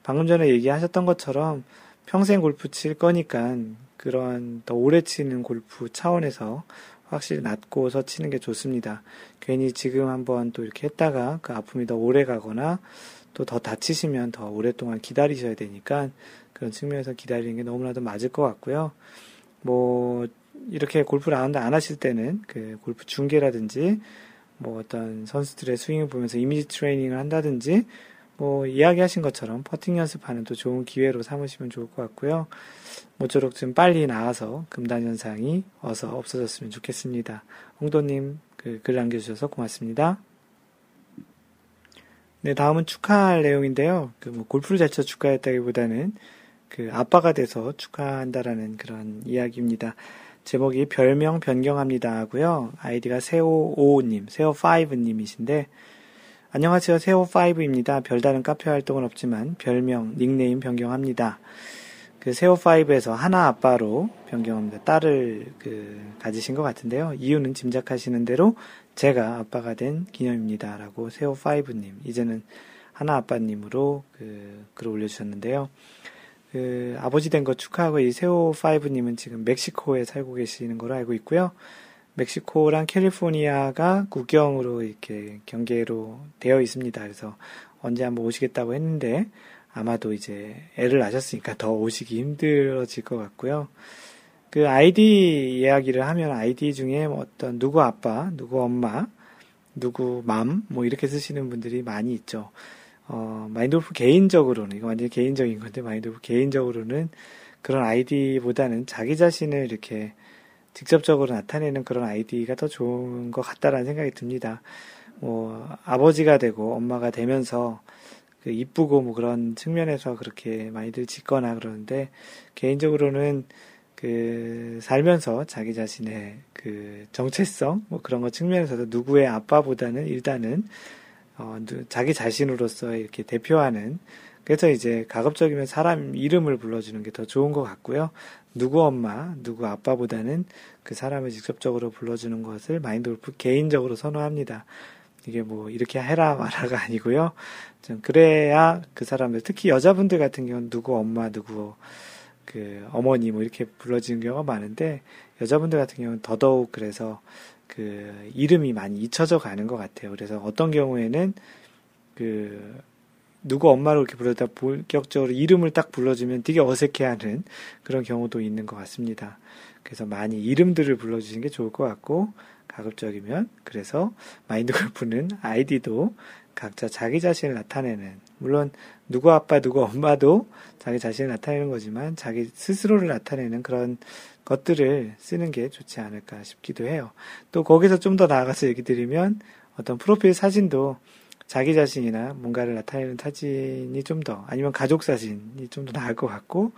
방금 전에 얘기하셨던 것처럼 평생 골프 칠 거니까 그런 더 오래 치는 골프 차원에서 확실히 낫고서 치는 게 좋습니다. 괜히 지금 한번 또 이렇게 했다가 그 아픔이 더 오래 가거나 또 더 다치시면 더 오랫동안 기다리셔야 되니까 그런 측면에서 기다리는 게 너무나도 맞을 것 같고요. 뭐 이렇게 골프 라운드 안 하실 때는 그 골프 중계라든지 뭐 어떤 선수들의 스윙을 보면서 이미지 트레이닝을 한다든지 뭐 이야기하신 것처럼 퍼팅 연습하는 또 좋은 기회로 삼으시면 좋을 것 같고요. 모쪼록 좀 빨리 나와서 금단 현상이 어서 없어졌으면 좋겠습니다. 홍도님 그 글 남겨주셔서 고맙습니다. 네, 다음은 축하할 내용인데요. 그 뭐 골프를 잘쳐 축하했다기보다는 그 아빠가 돼서 축하한다라는 그런 이야기입니다. 제목이 별명 변경합니다 하고요. 아이디가 세오5님, 세오5님이신데 안녕하세요. 세오5입니다. 별다른 카페 활동은 없지만 별명, 닉네임 변경합니다. 그 세오5에서 하나 아빠로 변경합니다. 딸을 그 가지신 것 같은데요. 이유는 짐작하시는 대로 제가 아빠가 된 기념입니다. 라고 세오5님, 이제는 하나 아빠님으로 그 글을 올려주셨는데요. 그 아버지 된 거 축하하고 이 세오5님은 지금 멕시코에 살고 계시는 걸로 알고 있고요. 멕시코랑 캘리포니아가 국경으로 이렇게 경계로 되어 있습니다. 그래서 언제 한번 오시겠다고 했는데 아마도 이제 애를 낳으셨으니까 더 오시기 힘들어질 것 같고요. 그 아이디 이야기를 하면 아이디 중에 뭐 어떤 누구 아빠, 누구 엄마, 누구 맘, 뭐 이렇게 쓰시는 분들이 많이 있죠. 어, 마인드골프 개인적으로는, 이거 완전 개인적인 건데, 마인드골프 개인적으로는 그런 아이디보다는 자기 자신을 이렇게 직접적으로 나타내는 그런 아이디가 더 좋은 것 같다라는 생각이 듭니다. 뭐, 아버지가 되고 엄마가 되면서 그 이쁘고 뭐 그런 측면에서 그렇게 많이들 짓거나 그러는데 개인적으로는 그 살면서 자기 자신의 그 정체성 뭐 그런 것 측면에서도 누구의 아빠보다는 일단은 어 자기 자신으로서 이렇게 대표하는 그래서 이제 가급적이면 사람 이름을 불러주는 게 더 좋은 것 같고요. 누구 엄마, 누구 아빠보다는 그 사람을 직접적으로 불러주는 것을 마인드 골프 개인적으로 선호합니다. 이게 뭐 이렇게 해라 말아가 아니고요. 좀 그래야 그 사람들 특히 여자분들 같은 경우는 누구 엄마 누구 그 어머니 뭐 이렇게 불러지는 경우가 많은데 여자분들 같은 경우는 더더욱 그래서 그 이름이 많이 잊혀져 가는 것 같아요. 그래서 어떤 경우에는 그 누구 엄마로 이렇게 부르다 본격적으로 이름을 딱 불러주면 되게 어색해하는 그런 경우도 있는 것 같습니다. 그래서 많이 이름들을 불러주시는 게 좋을 것 같고 가급적이면 그래서 마인드 골프는 아이디도 각자 자기 자신을 나타내는 물론 누구 아빠 누구 엄마도 자기 자신을 나타내는 거지만 자기 스스로를 나타내는 그런 것들을 쓰는 게 좋지 않을까 싶기도 해요. 또 거기서 좀 더 나아가서 얘기 드리면 어떤 프로필 사진도 자기 자신이나 뭔가를 나타내는 사진이 좀 더, 아니면 가족 사진이 좀 더 나을 것 같고,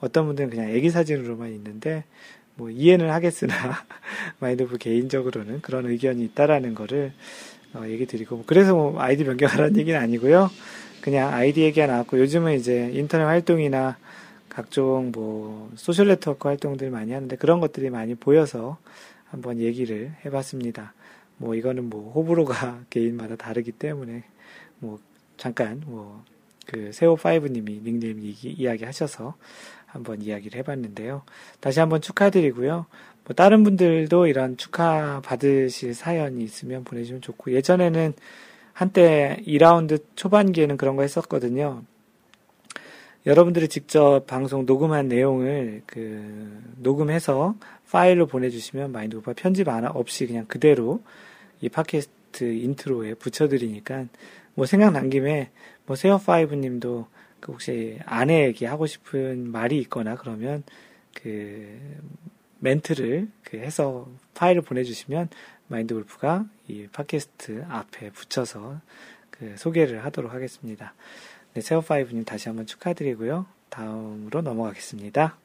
어떤 분들은 그냥 애기 사진으로만 있는데, 뭐 이해는 하겠으나, <laughs> 마인드프 개인적으로는 그런 의견이 있다라는 거를 어, 얘기 드리고, 뭐 그래서 뭐 아이디 변경하라는 얘기는 아니고요. 그냥 아이디 얘기가 나왔고, 요즘은 이제 인터넷 활동이나 각종 뭐 소셜 네트워크 활동들 많이 하는데 그런 것들이 많이 보여서 한번 얘기를 해봤습니다. 뭐 이거는 뭐 호불호가 <laughs> 개인마다 다르기 때문에 뭐 잠깐 뭐 그 세오 파이브님이 닉네임 이야기 하셔서 한번 이야기를 해봤는데요. 다시 한번 축하드리고요. 뭐 다른 분들도 이런 축하 받으실 사연이 있으면 보내주면 좋고 예전에는 한때 2라운드 초반기에는 그런 거 했었거든요. 여러분들이 직접 방송 녹음한 내용을 그 녹음해서 파일로 보내주시면 마인드 골프가 편집 안 없이 그냥 그대로 이 팟캐스트 intro에 붙여드리니까 뭐 생각난 김에 뭐 세오 파이브 님도 그 혹시 아내에게 하고 싶은 말이 있거나 그러면 그 멘트를 그 해서 파일을 보내주시면 마인드 골프가 이 팟캐스트 앞에 붙여서 그 소개를 하도록 하겠습니다. 네, 세어 파이브님 다시 한번 축하드리고요. 다음으로 넘어가겠습니다.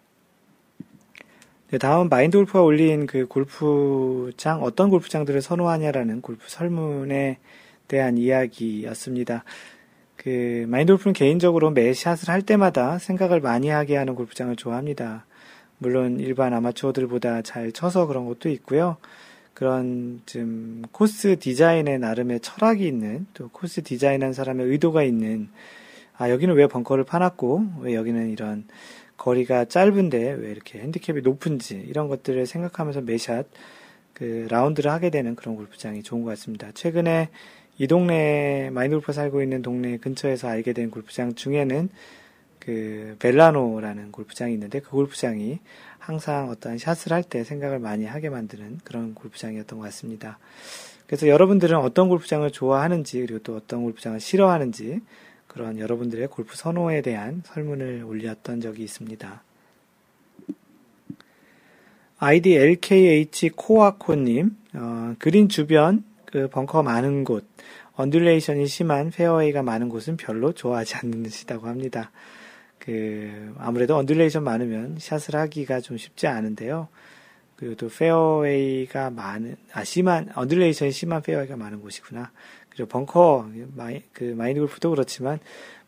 네, 다음 마인드 골프가 올린 그 골프장, 어떤 골프장들을 선호하냐라는 골프 설문에 대한 이야기였습니다. 그, 마인드 골프는 개인적으로 매 샷을 할 때마다 생각을 많이 하게 하는 골프장을 좋아합니다. 물론 일반 아마추어들보다 잘 쳐서 그런 것도 있고요. 그런 좀 코스 디자인에 나름의 철학이 있는 또 코스 디자인한 사람의 의도가 있는 아 여기는 왜 벙커를 파놨고 왜 여기는 이런 거리가 짧은데 왜 이렇게 핸디캡이 높은지 이런 것들을 생각하면서 매샷 그 라운드를 하게 되는 그런 골프장이 좋은 것 같습니다. 최근에 이 동네 마인드 골프 살고 있는 동네 근처에서 알게 된 골프장 중에는 그 벨라노라는 골프장이 있는데 그 골프장이 항상 어떤 샷을 할 때 생각을 많이 하게 만드는 그런 골프장이었던 것 같습니다. 그래서 여러분들은 어떤 골프장을 좋아하는지 그리고 또 어떤 골프장을 싫어하는지 그런 여러분들의 골프 선호에 대한 설문을 올렸던 적이 있습니다. 아이디 LKH 코아코님, 어, 그린 주변 그 벙커 많은 곳, undulation이 심한 페어웨이가 많은 곳은 별로 좋아하지 않으시다고 합니다. 그 아무래도 undulation 많으면 샷을 하기가 좀 쉽지 않은데요. 그리고 또 페어웨이가 많은 아 심한 undulation이 심한 페어웨이가 많은 곳이구나. 그리고 벙커, 마이, 그 마인드 골프도 그렇지만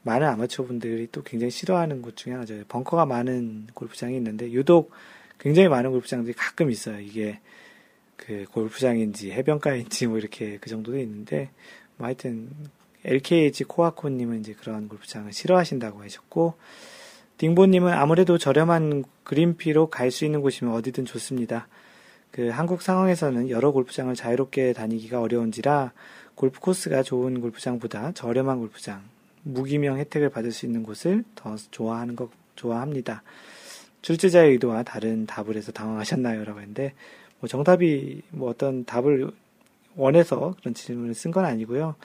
많은 아마추어 분들이 또 굉장히 싫어하는 곳 중에 하나죠. 벙커가 많은 골프장이 있는데 유독 굉장히 많은 골프장들이 가끔 있어요. 이게 그 골프장인지 해변가인지 뭐 이렇게 그 정도도 있는데 뭐 하여튼 LKH 코아코님은 이제 그런 골프장을 싫어하신다고 하셨고 딩보님은 아무래도 저렴한 그린피로 갈 수 있는 곳이면 어디든 좋습니다. 그 한국 상황에서는 여러 골프장을 자유롭게 다니기가 어려운지라 골프 코스가 좋은 골프장보다 저렴한 골프장, 무기명 혜택을 받을 수 있는 곳을 더 좋아하는 것, 좋아합니다. 출제자의 의도와 다른 답을 해서 당황하셨나요? 라고 했는데, 뭐 정답이 뭐 어떤 답을 원해서 그런 질문을 쓴 건 아니고요.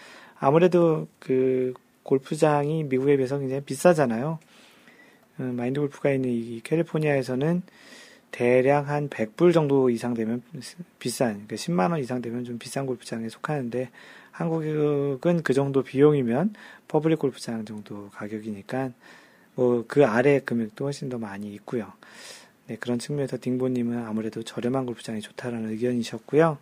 아무래도 그 골프장이 미국에 비해서 굉장히 비싸잖아요. 음, 마인드 골프가 있는 이 캘리포니아에서는 대략 한 100불 정도 이상 되면 비싼, 그러니까 10만원 이상 되면 좀 비싼 골프장에 속하는데, 한국은 그 정도 비용이면 public 골프장 정도 가격이니까 뭐 그 아래 금액도 훨씬 더 많이 있고요. 네, 그런 측면에서 딩보님은 아무래도 저렴한 골프장이 좋다라는 의견이셨고요.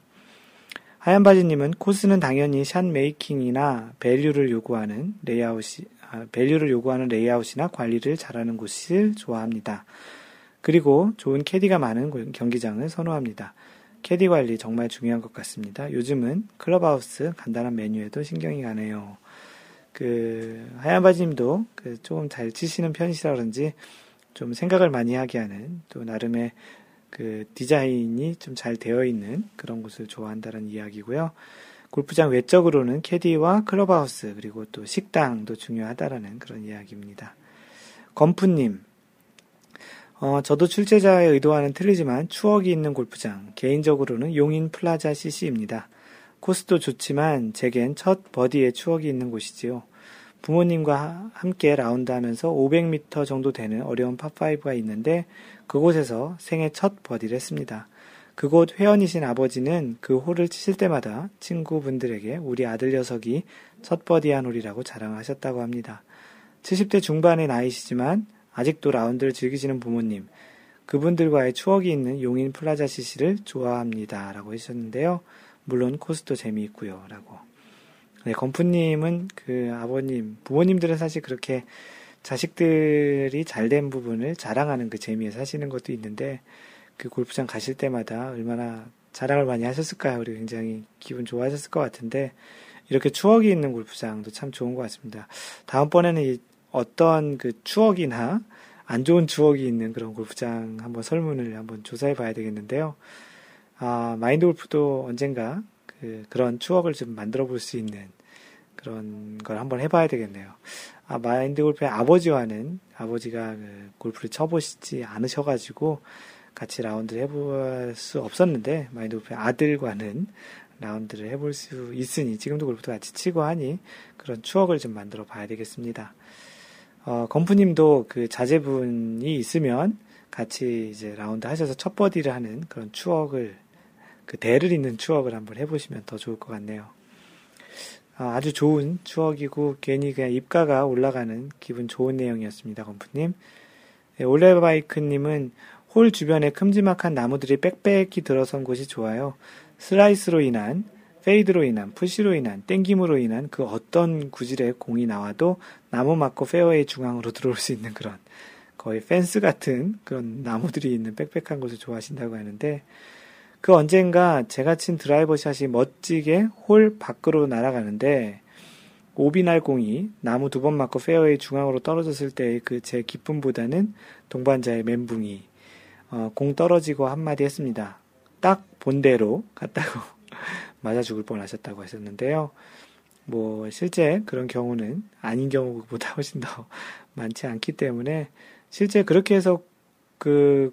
하얀 바지님은 코스는 당연히 shot making이나 value를 요구하는 레이아웃이 아, value를 요구하는 레이아웃이나 관리를 잘하는 곳을 좋아합니다. 그리고 좋은 캐디가 많은 경기장을 선호합니다. 캐디 관리 정말 중요한 것 같습니다. 요즘은 클럽하우스 간단한 메뉴에도 신경이 가네요. 그 하얀 바지님도 그 조금 잘 치시는 편이시라 그런지 좀 생각을 많이 하게 하는 또 나름의 그 디자인이 좀 잘 되어 있는 그런 곳을 좋아한다는 이야기고요. 골프장 외적으로는 캐디와 클럽하우스 그리고 또 식당도 중요하다라는 그런 이야기입니다. 건프님 어, 저도 출제자의 의도와는 틀리지만 추억이 있는 골프장, 개인적으로는 용인 플라자 CC입니다. 코스도 좋지만 제겐 첫 버디의 추억이 있는 곳이지요. 부모님과 함께 라운드 하면서 500m 정도 되는 어려운 파5가 있는데 그곳에서 생애 첫 버디를 했습니다. 그곳 회원이신 아버지는 그 홀을 치실 때마다 친구분들에게 우리 아들 녀석이 첫 버디한 홀이라고 자랑하셨다고 합니다. 70대 중반의 나이시지만 아직도 라운드를 즐기시는 부모님, 그분들과의 추억이 있는 용인 플라자 CC를 좋아합니다. 라고 하셨는데요. 물론 코스도 재미있고요. 라고. 네, 건프님은 그 아버님, 부모님들은 사실 그렇게 자식들이 잘 된 부분을 자랑하는 그 재미에 사시는 것도 있는데, 그 골프장 가실 때마다 얼마나 자랑을 많이 하셨을까요? 그리고 굉장히 기분 좋아하셨을 것 같은데, 이렇게 추억이 있는 골프장도 참 좋은 것 같습니다. 다음번에는 이 어떤 그 추억이나 안 좋은 추억이 있는 그런 골프장 한번 설문을 한번 조사해 봐야 되겠는데요. 아, 마인드 골프도 언젠가 그, 그런 추억을 좀 만들어 볼 수 있는 그런 걸 한번 해봐야 되겠네요. 아, 마인드 골프의 아버지와는 아버지가 그 골프를 쳐보시지 않으셔가지고 같이 라운드를 해볼 수 없었는데 마인드 골프의 아들과는 라운드를 해볼 수 있으니 지금도 골프도 같이 치고 하니 그런 추억을 좀 만들어 봐야 되겠습니다. 어, 건프님도 그 자제분이 있으면 같이 이제 라운드 하셔서 첫 버디를 하는 그런 추억을 그 대를 잇는 추억을 한번 해보시면 더 좋을 것 같네요. 아, 아주 좋은 추억이고 괜히 그냥 입가가 올라가는 기분 좋은 내용이었습니다, 건프님. 네, 올레바이크님은 홀 주변에 큼지막한 나무들이 빽빽히 들어선 곳이 좋아요. 슬라이스로 인한, fade로 인한, 푸시로 인한, 땡김으로 인한 그 어떤 구질의 공이 나와도 나무 맞고 페어웨이 중앙으로 <laughs> 들어올 수 있는 그런 거의 펜스 같은 그런 나무들이 있는 빽빽한 곳을 좋아하신다고 하는데 그 언젠가 제가 친 드라이버 샷이 멋지게 홀 밖으로 날아가는데 OB날 공이 나무 두 번 맞고 페어웨이 중앙으로 떨어졌을 때의 그 제 기쁨보다는 동반자의 멘붕이 어, 공 떨어지고 한마디 했습니다. 딱 본대로 갔다고 <laughs> 맞아 죽을 뻔 하셨다고 하셨는데요. 뭐 실제 그런 경우는 아닌 경우보다 훨씬 더 <laughs> 많지 않기 때문에 실제 그렇게 해서 그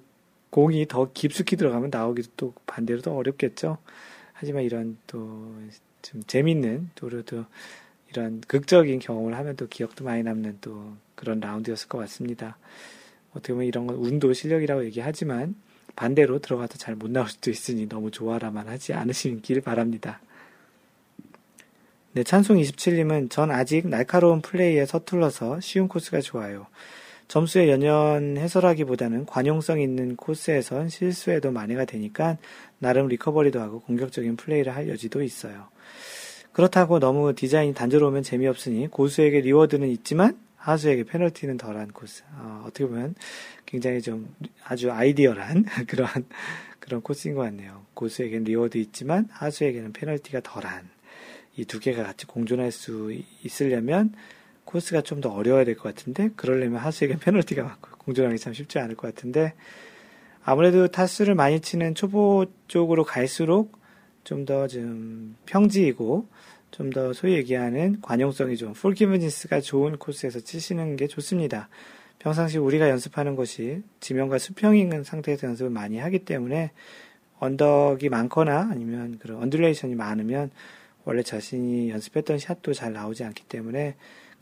공이 더 깊숙이 들어가면 나오기도 또 반대로 더 어렵겠죠. 하지만 이런 또 좀 재밌는 또또 이런 극적인 경험을 하면 또 기억도 많이 남는 또 그런 라운드였을 것 같습니다. 어떻게 보면 이런 건 운도 실력이라고 얘기하지만 반대로 들어가도 잘못 나올 수도 있으니 너무 좋아라만 하지 않으시길 바랍니다. 네, 찬송 27님은 전 아직 날카로운 플레이에 서툴러서 쉬운 코스가 좋아요. 점수에 연연해서라기보다는 관용성 있는 코스에선 실수에도 만회가 되니까 나름 recovery도 하고 공격적인 플레이를 할 여지도 있어요. 그렇다고 너무 디자인이 단조로우면 재미없으니 고수에게 reward는 있지만 하수에게 페널티는 덜한 코스. 어, 떻게 보면 굉장히 좀 아주 ideal한 <laughs> 그런 그런 코스인 것 같네요. 고수에게는 reward 있지만 하수에게는 페널티가 덜한 이 두 개가 같이 공존할 수 있으려면 코스가 좀 더 어려워야 될 것 같은데 그러려면 하수에게 페널티가 <laughs> 많고 공존하기 참 쉽지 않을 것 같은데 아무래도 타수를 많이 치는 초보 쪽으로 갈수록 좀 더좀 좀 평지이고 좀 더 소위 얘기하는 관용성이 좀 폴기브니스가 좋은 코스에서 치시는 게 좋습니다. 평상시 우리가 연습하는 것이 지면과 수평인 상태에서 연습을 많이 하기 때문에 언덕이 많거나 아니면 그런 undulation이 많으면 원래 자신이 연습했던 샷도 잘 나오지 않기 때문에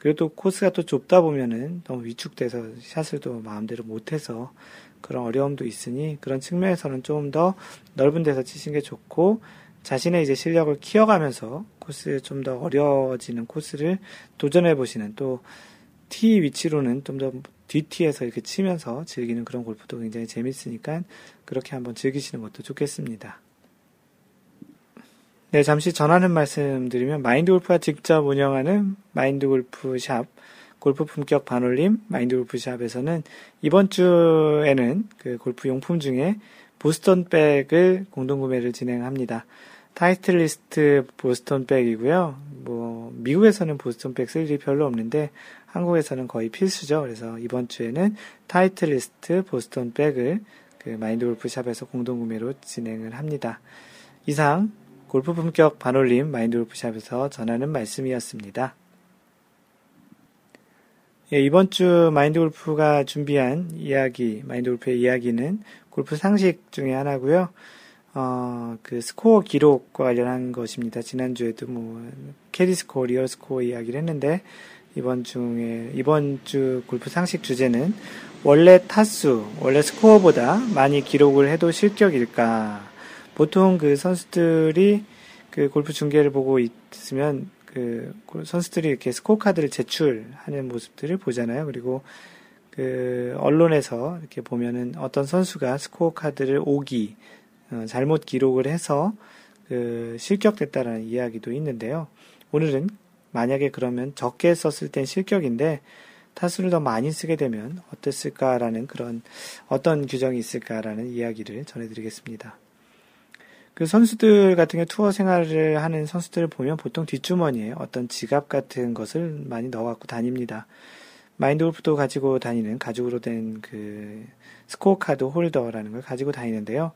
그리고 또 코스가 또 좁다 보면은 너무 위축돼서 샷을 또 마음대로 못해서 그런 어려움도 있으니 그런 측면에서는 좀 더 넓은 데서 치시는 게 좋고 자신의 이제 실력을 키워가면서 코스 좀더 어려워지는 코스를 도전해 보시는 또 티 위치로는 좀 더 뒤티에서 이렇게 치면서 즐기는 그런 골프도 굉장히 재밌으니까 그렇게 한번 즐기시는 것도 좋겠습니다. 네, 잠시 전하는 말씀 드리면 마인드 골프가 직접 운영하는 마인드 골프 샵 골프 품격 반올림 마인드 골프 샵에서는 이번 주에는 그 골프 용품 중에 보스턴 백을 공동 구매를 진행합니다. 타이틀 리스트 보스턴 백이고요. 뭐 미국에서는 보스턴 백 쓸 일이 별로 없는데 한국에서는 거의 필수죠. 그래서 이번 주에는 타이틀 리스트 보스턴 백을 그 마인드 골프 샵에서 공동 구매로 진행을 합니다. 이상 골프 품격 반올림 마인드 골프샵에서 전하는 말씀이었습니다. 예, 이번 주 마인드 골프가 준비한 이야기, 마인드 골프의 이야기는 골프 상식 중에 하나고요. 어, 그 스코어 기록과 관련한 것입니다. 지난주에도 뭐 캐리 스코어, 리얼 스코어 이야기를 했는데 이번 중에 이번 주 골프 상식 주제는 원래 타수, 원래 스코어보다 많이 기록을 해도 실격일까? 보통 그 선수들이 그 골프 중계를 보고 있으면 그 선수들이 이렇게 스코어 카드를 제출하는 모습들을 보잖아요. 그리고 그 언론에서 이렇게 보면은 어떤 선수가 스코어 카드를 오기 어, 잘못 기록을 해서 그 실격됐다라는 이야기도 있는데요. 오늘은 만약에 그러면 적게 썼을 땐 실격인데 타수를 더 많이 쓰게 되면 어땠을까라는 그런 어떤 규정이 있을까라는 이야기를 전해드리겠습니다. 그 선수들 같은 경우 투어 생활을 하는 선수들을 보면 보통 뒷주머니에 어떤 지갑 같은 것을 많이 넣어갖고 다닙니다. 마인드 골프도 가지고 다니는 가죽으로 된 그 스코어 카드 홀더라는 걸 가지고 다니는데요.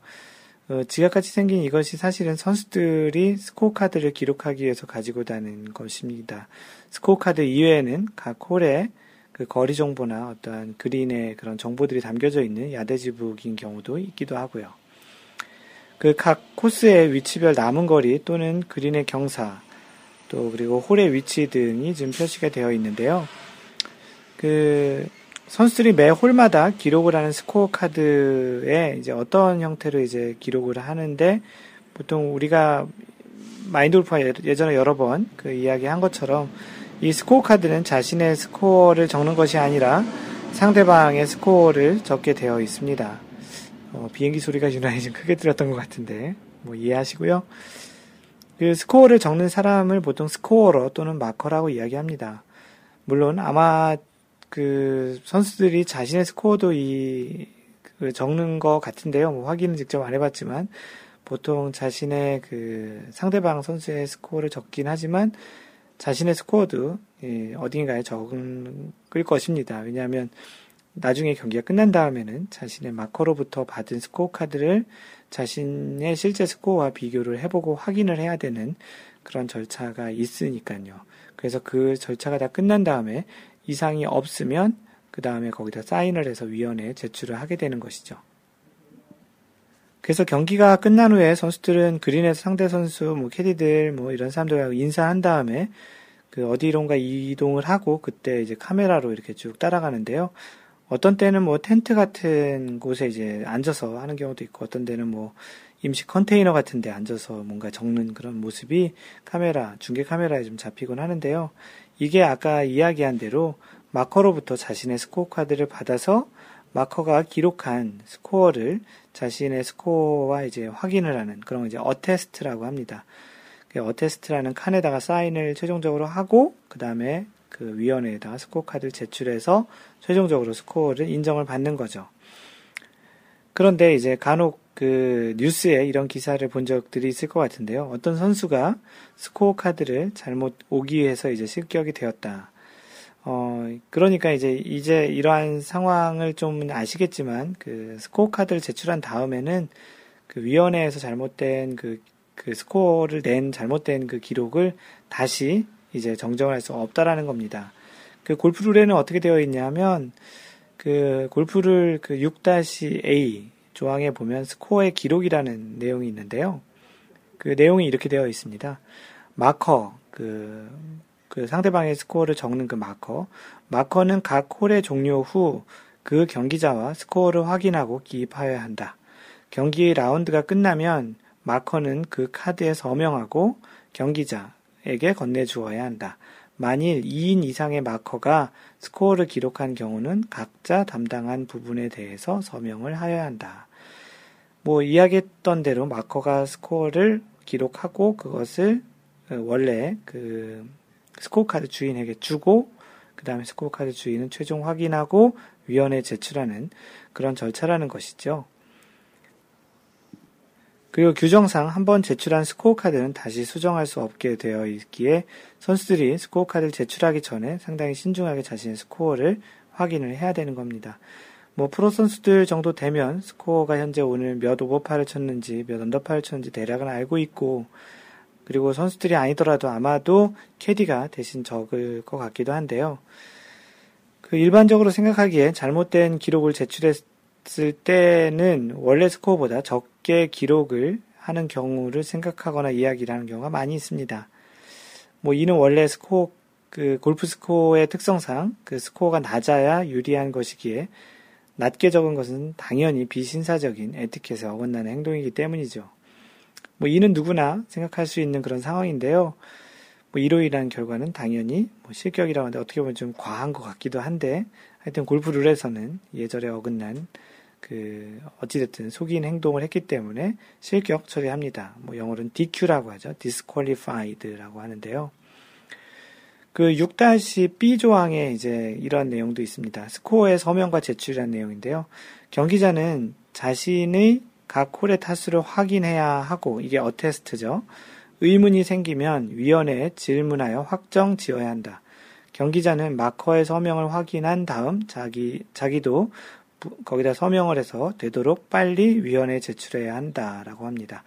어, 지갑같이 생긴 이것이 사실은 선수들이 스코어 카드를 기록하기 위해서 가지고 다니는 것입니다. 스코어 카드 이외에는 각 홀에 그 거리 정보나 어떠한 그린의 그런 정보들이 담겨져 있는 yardage book인 경우도 있기도 하고요. 그 각 코스의 위치별 남은 거리 또는 그린의 경사 또 그리고 홀의 위치 등이 지금 표시가 되어 있는데요. 그 선수들이 매 홀마다 기록을 하는 스코어 카드에 이제 어떤 형태로 이제 기록을 하는데 보통 우리가 마인드 골프가 예전에 여러 번 그 이야기 한 것처럼 이 스코어 카드는 자신의 스코어를 적는 것이 아니라 상대방의 스코어를 적게 되어 있습니다. 어, 비행기 소리가 <laughs> 유난히 좀 크게 들었던 것 같은데 뭐 이해하시고요. 그 스코어를 적는 사람을 보통 스코어러 또는 마커라고 이야기합니다. 물론 아마 그 선수들이 자신의 스코어도 이 그 적는 것 같은데요. 뭐 확인은 직접 안 해봤지만 보통 자신의 그 상대방 선수의 스코어를 적긴 하지만 자신의 스코어도 예, 어딘가에 적을 것입니다. 왜냐하면 나중에 경기가 끝난 다음에는 자신의 마커로부터 받은 스코어 카드를 자신의 실제 스코어와 비교를 해보고 확인을 해야 되는 그런 절차가 있으니까요. 그래서 그 절차가 다 끝난 다음에 이상이 없으면 그 다음에 거기다 사인을 해서 위원회에 제출을 하게 되는 것이죠. 그래서 경기가 끝난 후에 선수들은 그린에서 상대 선수, 뭐 캐디들, 뭐 이런 사람들하고 인사한 다음에 그 어디론가 이동을 하고 그때 이제 카메라로 이렇게 쭉 따라가는데요. 어떤 때는 뭐 텐트 같은 곳에 이제 앉아서 하는 경우도 있고 어떤 때는 뭐 임시 컨테이너 같은 데 앉아서 뭔가 적는 그런 모습이 카메라, 중계 카메라에 좀 잡히곤 하는데요. 이게 아까 이야기한 대로 마커로부터 자신의 스코어 카드를 받아서 마커가 기록한 스코어를 자신의 스코어와 이제 확인을 하는 그런 이제 attest라고 합니다. 그 attest라는 칸에다가 사인을 최종적으로 하고 그 다음에 그 위원회에다가 스코어 카드를 제출해서 최종적으로 스코어를 인정을 받는 거죠. 그런데 이제 간혹 그 뉴스에 이런 기사를 본 적들이 있을 것 같은데요. 어떤 선수가 스코어 카드를 잘못 오기해서 이제 실격이 되었다. 어, 그러니까 이제, 이제 이러한 상황을 좀 아시겠지만, 그 스코어 카드를 제출한 다음에는 그 위원회에서 잘못된 그, 그 스코어를 낸 잘못된 그 기록을 다시 이제 정정할 수 없다라는 겁니다. 그 골프 룰에는 어떻게 되어 있냐면 그 골프 룰 그 6-A 조항에 보면 스코어의 기록이라는 내용이 있는데요. 그 내용이 이렇게 되어 있습니다. 마커 그, 그 상대방의 스코어를 적는 그 마커 마커는 각 홀의 종료 후 그 경기자와 스코어를 확인하고 기입하여야 한다. 경기 라운드가 끝나면 마커는 그 카드에 서명하고 경기자, 에게 건네주어야 한다. 만일 2인 이상의 마커가 스코어를 기록한 경우는 각자 담당한 부분에 대해서 서명을 하여야 한다. 뭐 이야기했던 대로 마커가 스코어를 기록하고 그것을 어, 원래 그 스코어 카드 주인에게 주고 그 다음에 스코어 카드 주인은 최종 확인하고 위원회에 제출하는 그런 절차라는 것이죠. 그리고 규정상 한 번 제출한 스코어 카드는 다시 수정할 수 없게 되어 있기에 선수들이 스코어 카드를 제출하기 전에 상당히 신중하게 자신의 스코어를 확인을 해야 되는 겁니다. 뭐 프로 선수들 정도 되면 스코어가 현재 오늘 몇 오버파를 쳤는지 몇 언더파를 쳤는지 대략은 알고 있고 그리고 선수들이 아니더라도 아마도 캐디가 대신 적을 것 같기도 한데요. 그 일반적으로 생각하기에 잘못된 기록을 제출했을 때는 원래 스코어보다 적게 기록을 하는 경우를 생각하거나 이야기를 하는 경우가 많이 있습니다. 뭐 이는 원래 스코어 그 골프 스코어의 특성상 그 스코어가 낮아야 유리한 것이기에 낮게 적은 것은 당연히 비신사적인 에티켓에 어긋나는 행동이기 때문이죠. 뭐 이는 누구나 생각할 수 있는 그런 상황인데요. 뭐 인한 결과는 당연히 뭐 실격이라고 하는데 어떻게 보면 좀 과한 것 같기도 한데 하여튼 골프 룰에서는 예절에 어긋난 그 어찌됐든 속인 행동을 했기 때문에 실격 처리합니다. 뭐 영어로는 DQ라고 하죠. disqualified라고 하는데요. 그 6-B 조항에 이제 이런 내용도 있습니다. 스코어의 서명과 제출이라는 내용인데요. 경기자는 자신의 각 홀의 타수를 확인해야 하고 이게 어테스트죠. 의문이 생기면 위원회에 질문하여 확정 지어야 한다. 경기자는 마커의 서명을 확인한 다음 자기 자기도 거기다 서명을 해서 되도록 빨리 위원회에 제출해야 한다라고 합니다.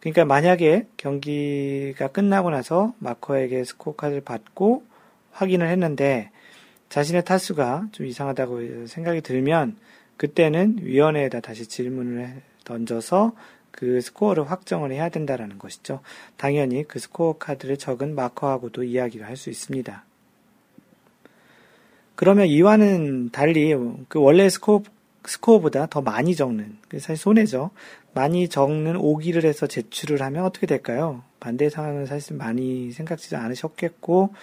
그러니까 만약에 경기가 끝나고 나서 마커에게 스코어 카드를 받고 확인을 했는데 자신의 타수가 좀 이상하다고 생각이 들면 그때는 위원회에다 다시 질문을 던져서 그 스코어를 확정을 해야 된다라는 것이죠. 당연히 그 스코어 카드를 적은 마커하고도 이야기를 할 수 있습니다. 그러면 이와는 달리 그 원래 스코어 스코어보다 더 많이 적는 사실 손해죠. 많이 적는 오기를 해서 제출을 하면 어떻게 될까요? 반대 상황은 사실 많이 생각지도 않으셨겠고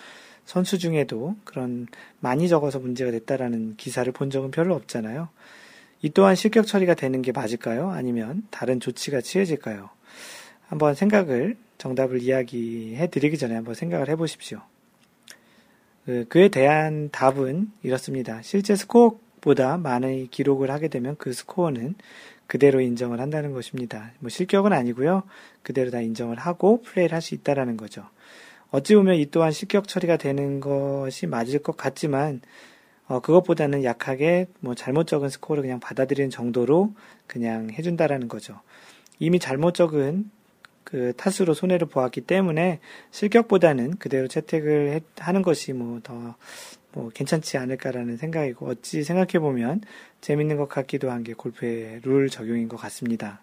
선수 중에도 그런 많이 적어서 문제가 됐다라는 기사를 본 적은 별로 없잖아요. 이 또한 실격 처리가 되는 게 맞을까요? 아니면 다른 조치가 취해질까요? 한번 생각을 정답을 이야기해 드리기 전에 한번 생각을 해 보십시오. 그, 그에 대한 답은 이렇습니다. 실제 스코어보다 많은 기록을 하게 되면 그 스코어는 그대로 인정을 한다는 것입니다. 뭐 실격은 아니고요. 그대로 다 인정을 하고 플레이를 할 수 있다라는 거죠. 어찌 보면 이 또한 실격 처리가 되는 것이 맞을 것 같지만 어, 그것보다는 약하게 뭐 잘못 적은 스코어를 그냥 받아들이는 정도로 그냥 해준다라는 거죠. 이미 잘못 적은 그 타수로 손해를 보았기 때문에 실격보다는 그대로 채택을 해, 하는 것이 뭐더 뭐 괜찮지 않을까라는 생각이고 어찌 생각해 보면 재밌는 것 같기도 한 게 골프의 룰 적용인 것 같습니다.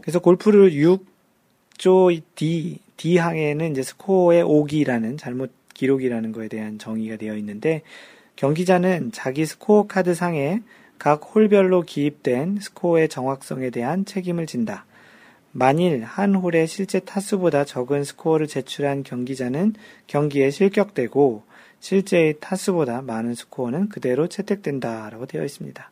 그래서 골프 룰 6조 D D 항에는 이제 스코어의 오기라는 잘못 기록이라는 것에 대한 정의가 되어 있는데 경기자는 자기 스코어 카드 상에 각 홀별로 기입된 스코어의 정확성에 대한 책임을 진다. 만일 한 홀의 실제 타수보다 적은 스코어를 제출한 경기자는 경기에 실격되고 실제의 타수보다 많은 스코어는 그대로 채택된다라고 되어 있습니다.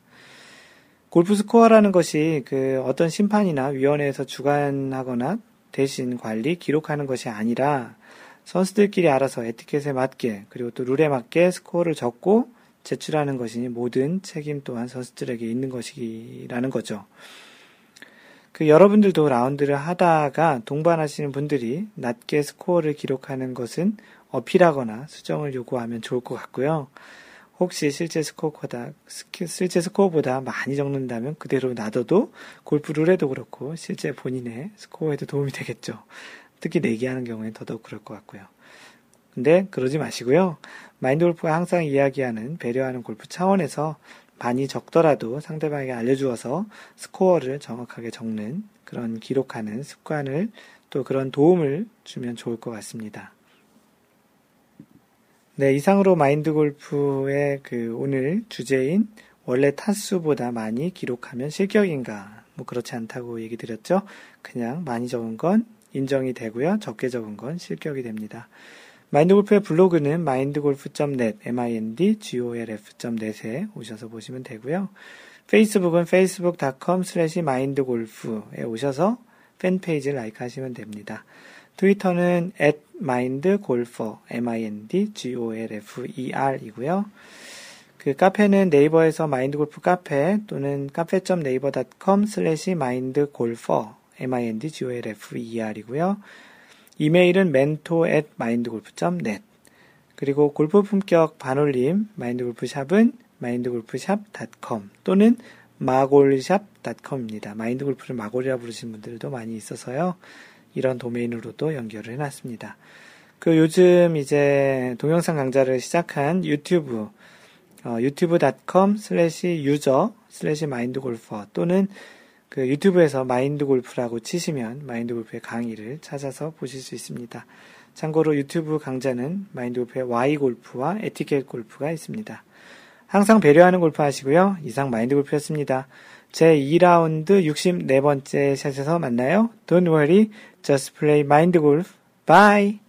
골프 스코어라는 것이 그 어떤 심판이나 위원회에서 주관하거나 대신 관리, 기록하는 것이 아니라 선수들끼리 알아서 에티켓에 맞게 그리고 또 룰에 맞게 스코어를 적고 제출하는 것이니 모든 책임 또한 선수들에게 있는 것이라는 거죠. 그 여러분들도 라운드를 하다가 동반하시는 분들이 낮게 스코어를 기록하는 것은 어필하거나 수정을 요구하면 좋을 것 같고요. 혹시 실제 스코어보다, 실제 스코어보다 많이 적는다면 그대로 놔둬도 골프 룰에도 그렇고 실제 본인의 스코어에도 도움이 되겠죠. 특히 내기하는 경우에 더더욱 그럴 것 같고요. 근데 그러지 마시고요. 마인드 골프가 항상 이야기하는 배려하는 골프 차원에서 많이 적더라도 상대방에게 알려주어서 스코어를 정확하게 적는 그런 기록하는 습관을 또 그런 도움을 주면 좋을 것 같습니다. 네, 이상으로 마인드 골프의 그 오늘 주제인 원래 타수보다 많이 기록하면 실격인가? 뭐 그렇지 않다고 얘기 드렸죠? 그냥 많이 적은 건 인정이 되고요. 적게 적은 건 실격이 됩니다. 마인드골프의 블로그는 mindgolf.net, mindgolf.net에 오셔서 보시면 되고요. 페이스북은 facebook.com slash mindgolf에 오셔서 팬페이지를 라이크 하시면 됩니다. 트위터는 at mindgolfer, m-i-n-d-g-o-l-f-e-r 이고요. 그 카페는 네이버에서 마인드골프 카페 또는 카페.네이버.com slash mindgolfer mindgolfer이고요. 이메일은 mentor at mindgolf.net 그리고 골프 품격 반올림 마인드골프샵은 mindgolfshop.com 또는 마골샵.com입니다. 마인드골프를 마골이라 부르시는 분들도 많이 있어서요. 이런 도메인으로도 연결을 해놨습니다. 그 요즘 이제 동영상 강좌를 시작한 유튜브, 어, YouTube.com slash user slash mind golfer 또는 그 유튜브에서 마인드 골프라고 치시면 마인드 골프의 강의를 찾아서 보실 수 있습니다. 참고로 유튜브 강좌는 마인드 골프의 Why 골프와 에티켓 골프가 있습니다. 항상 배려하는 골프 하시고요. 이상 마인드 골프였습니다. 제 2라운드 64번째 샷에서 만나요. Don't worry, just play mind golf. Bye!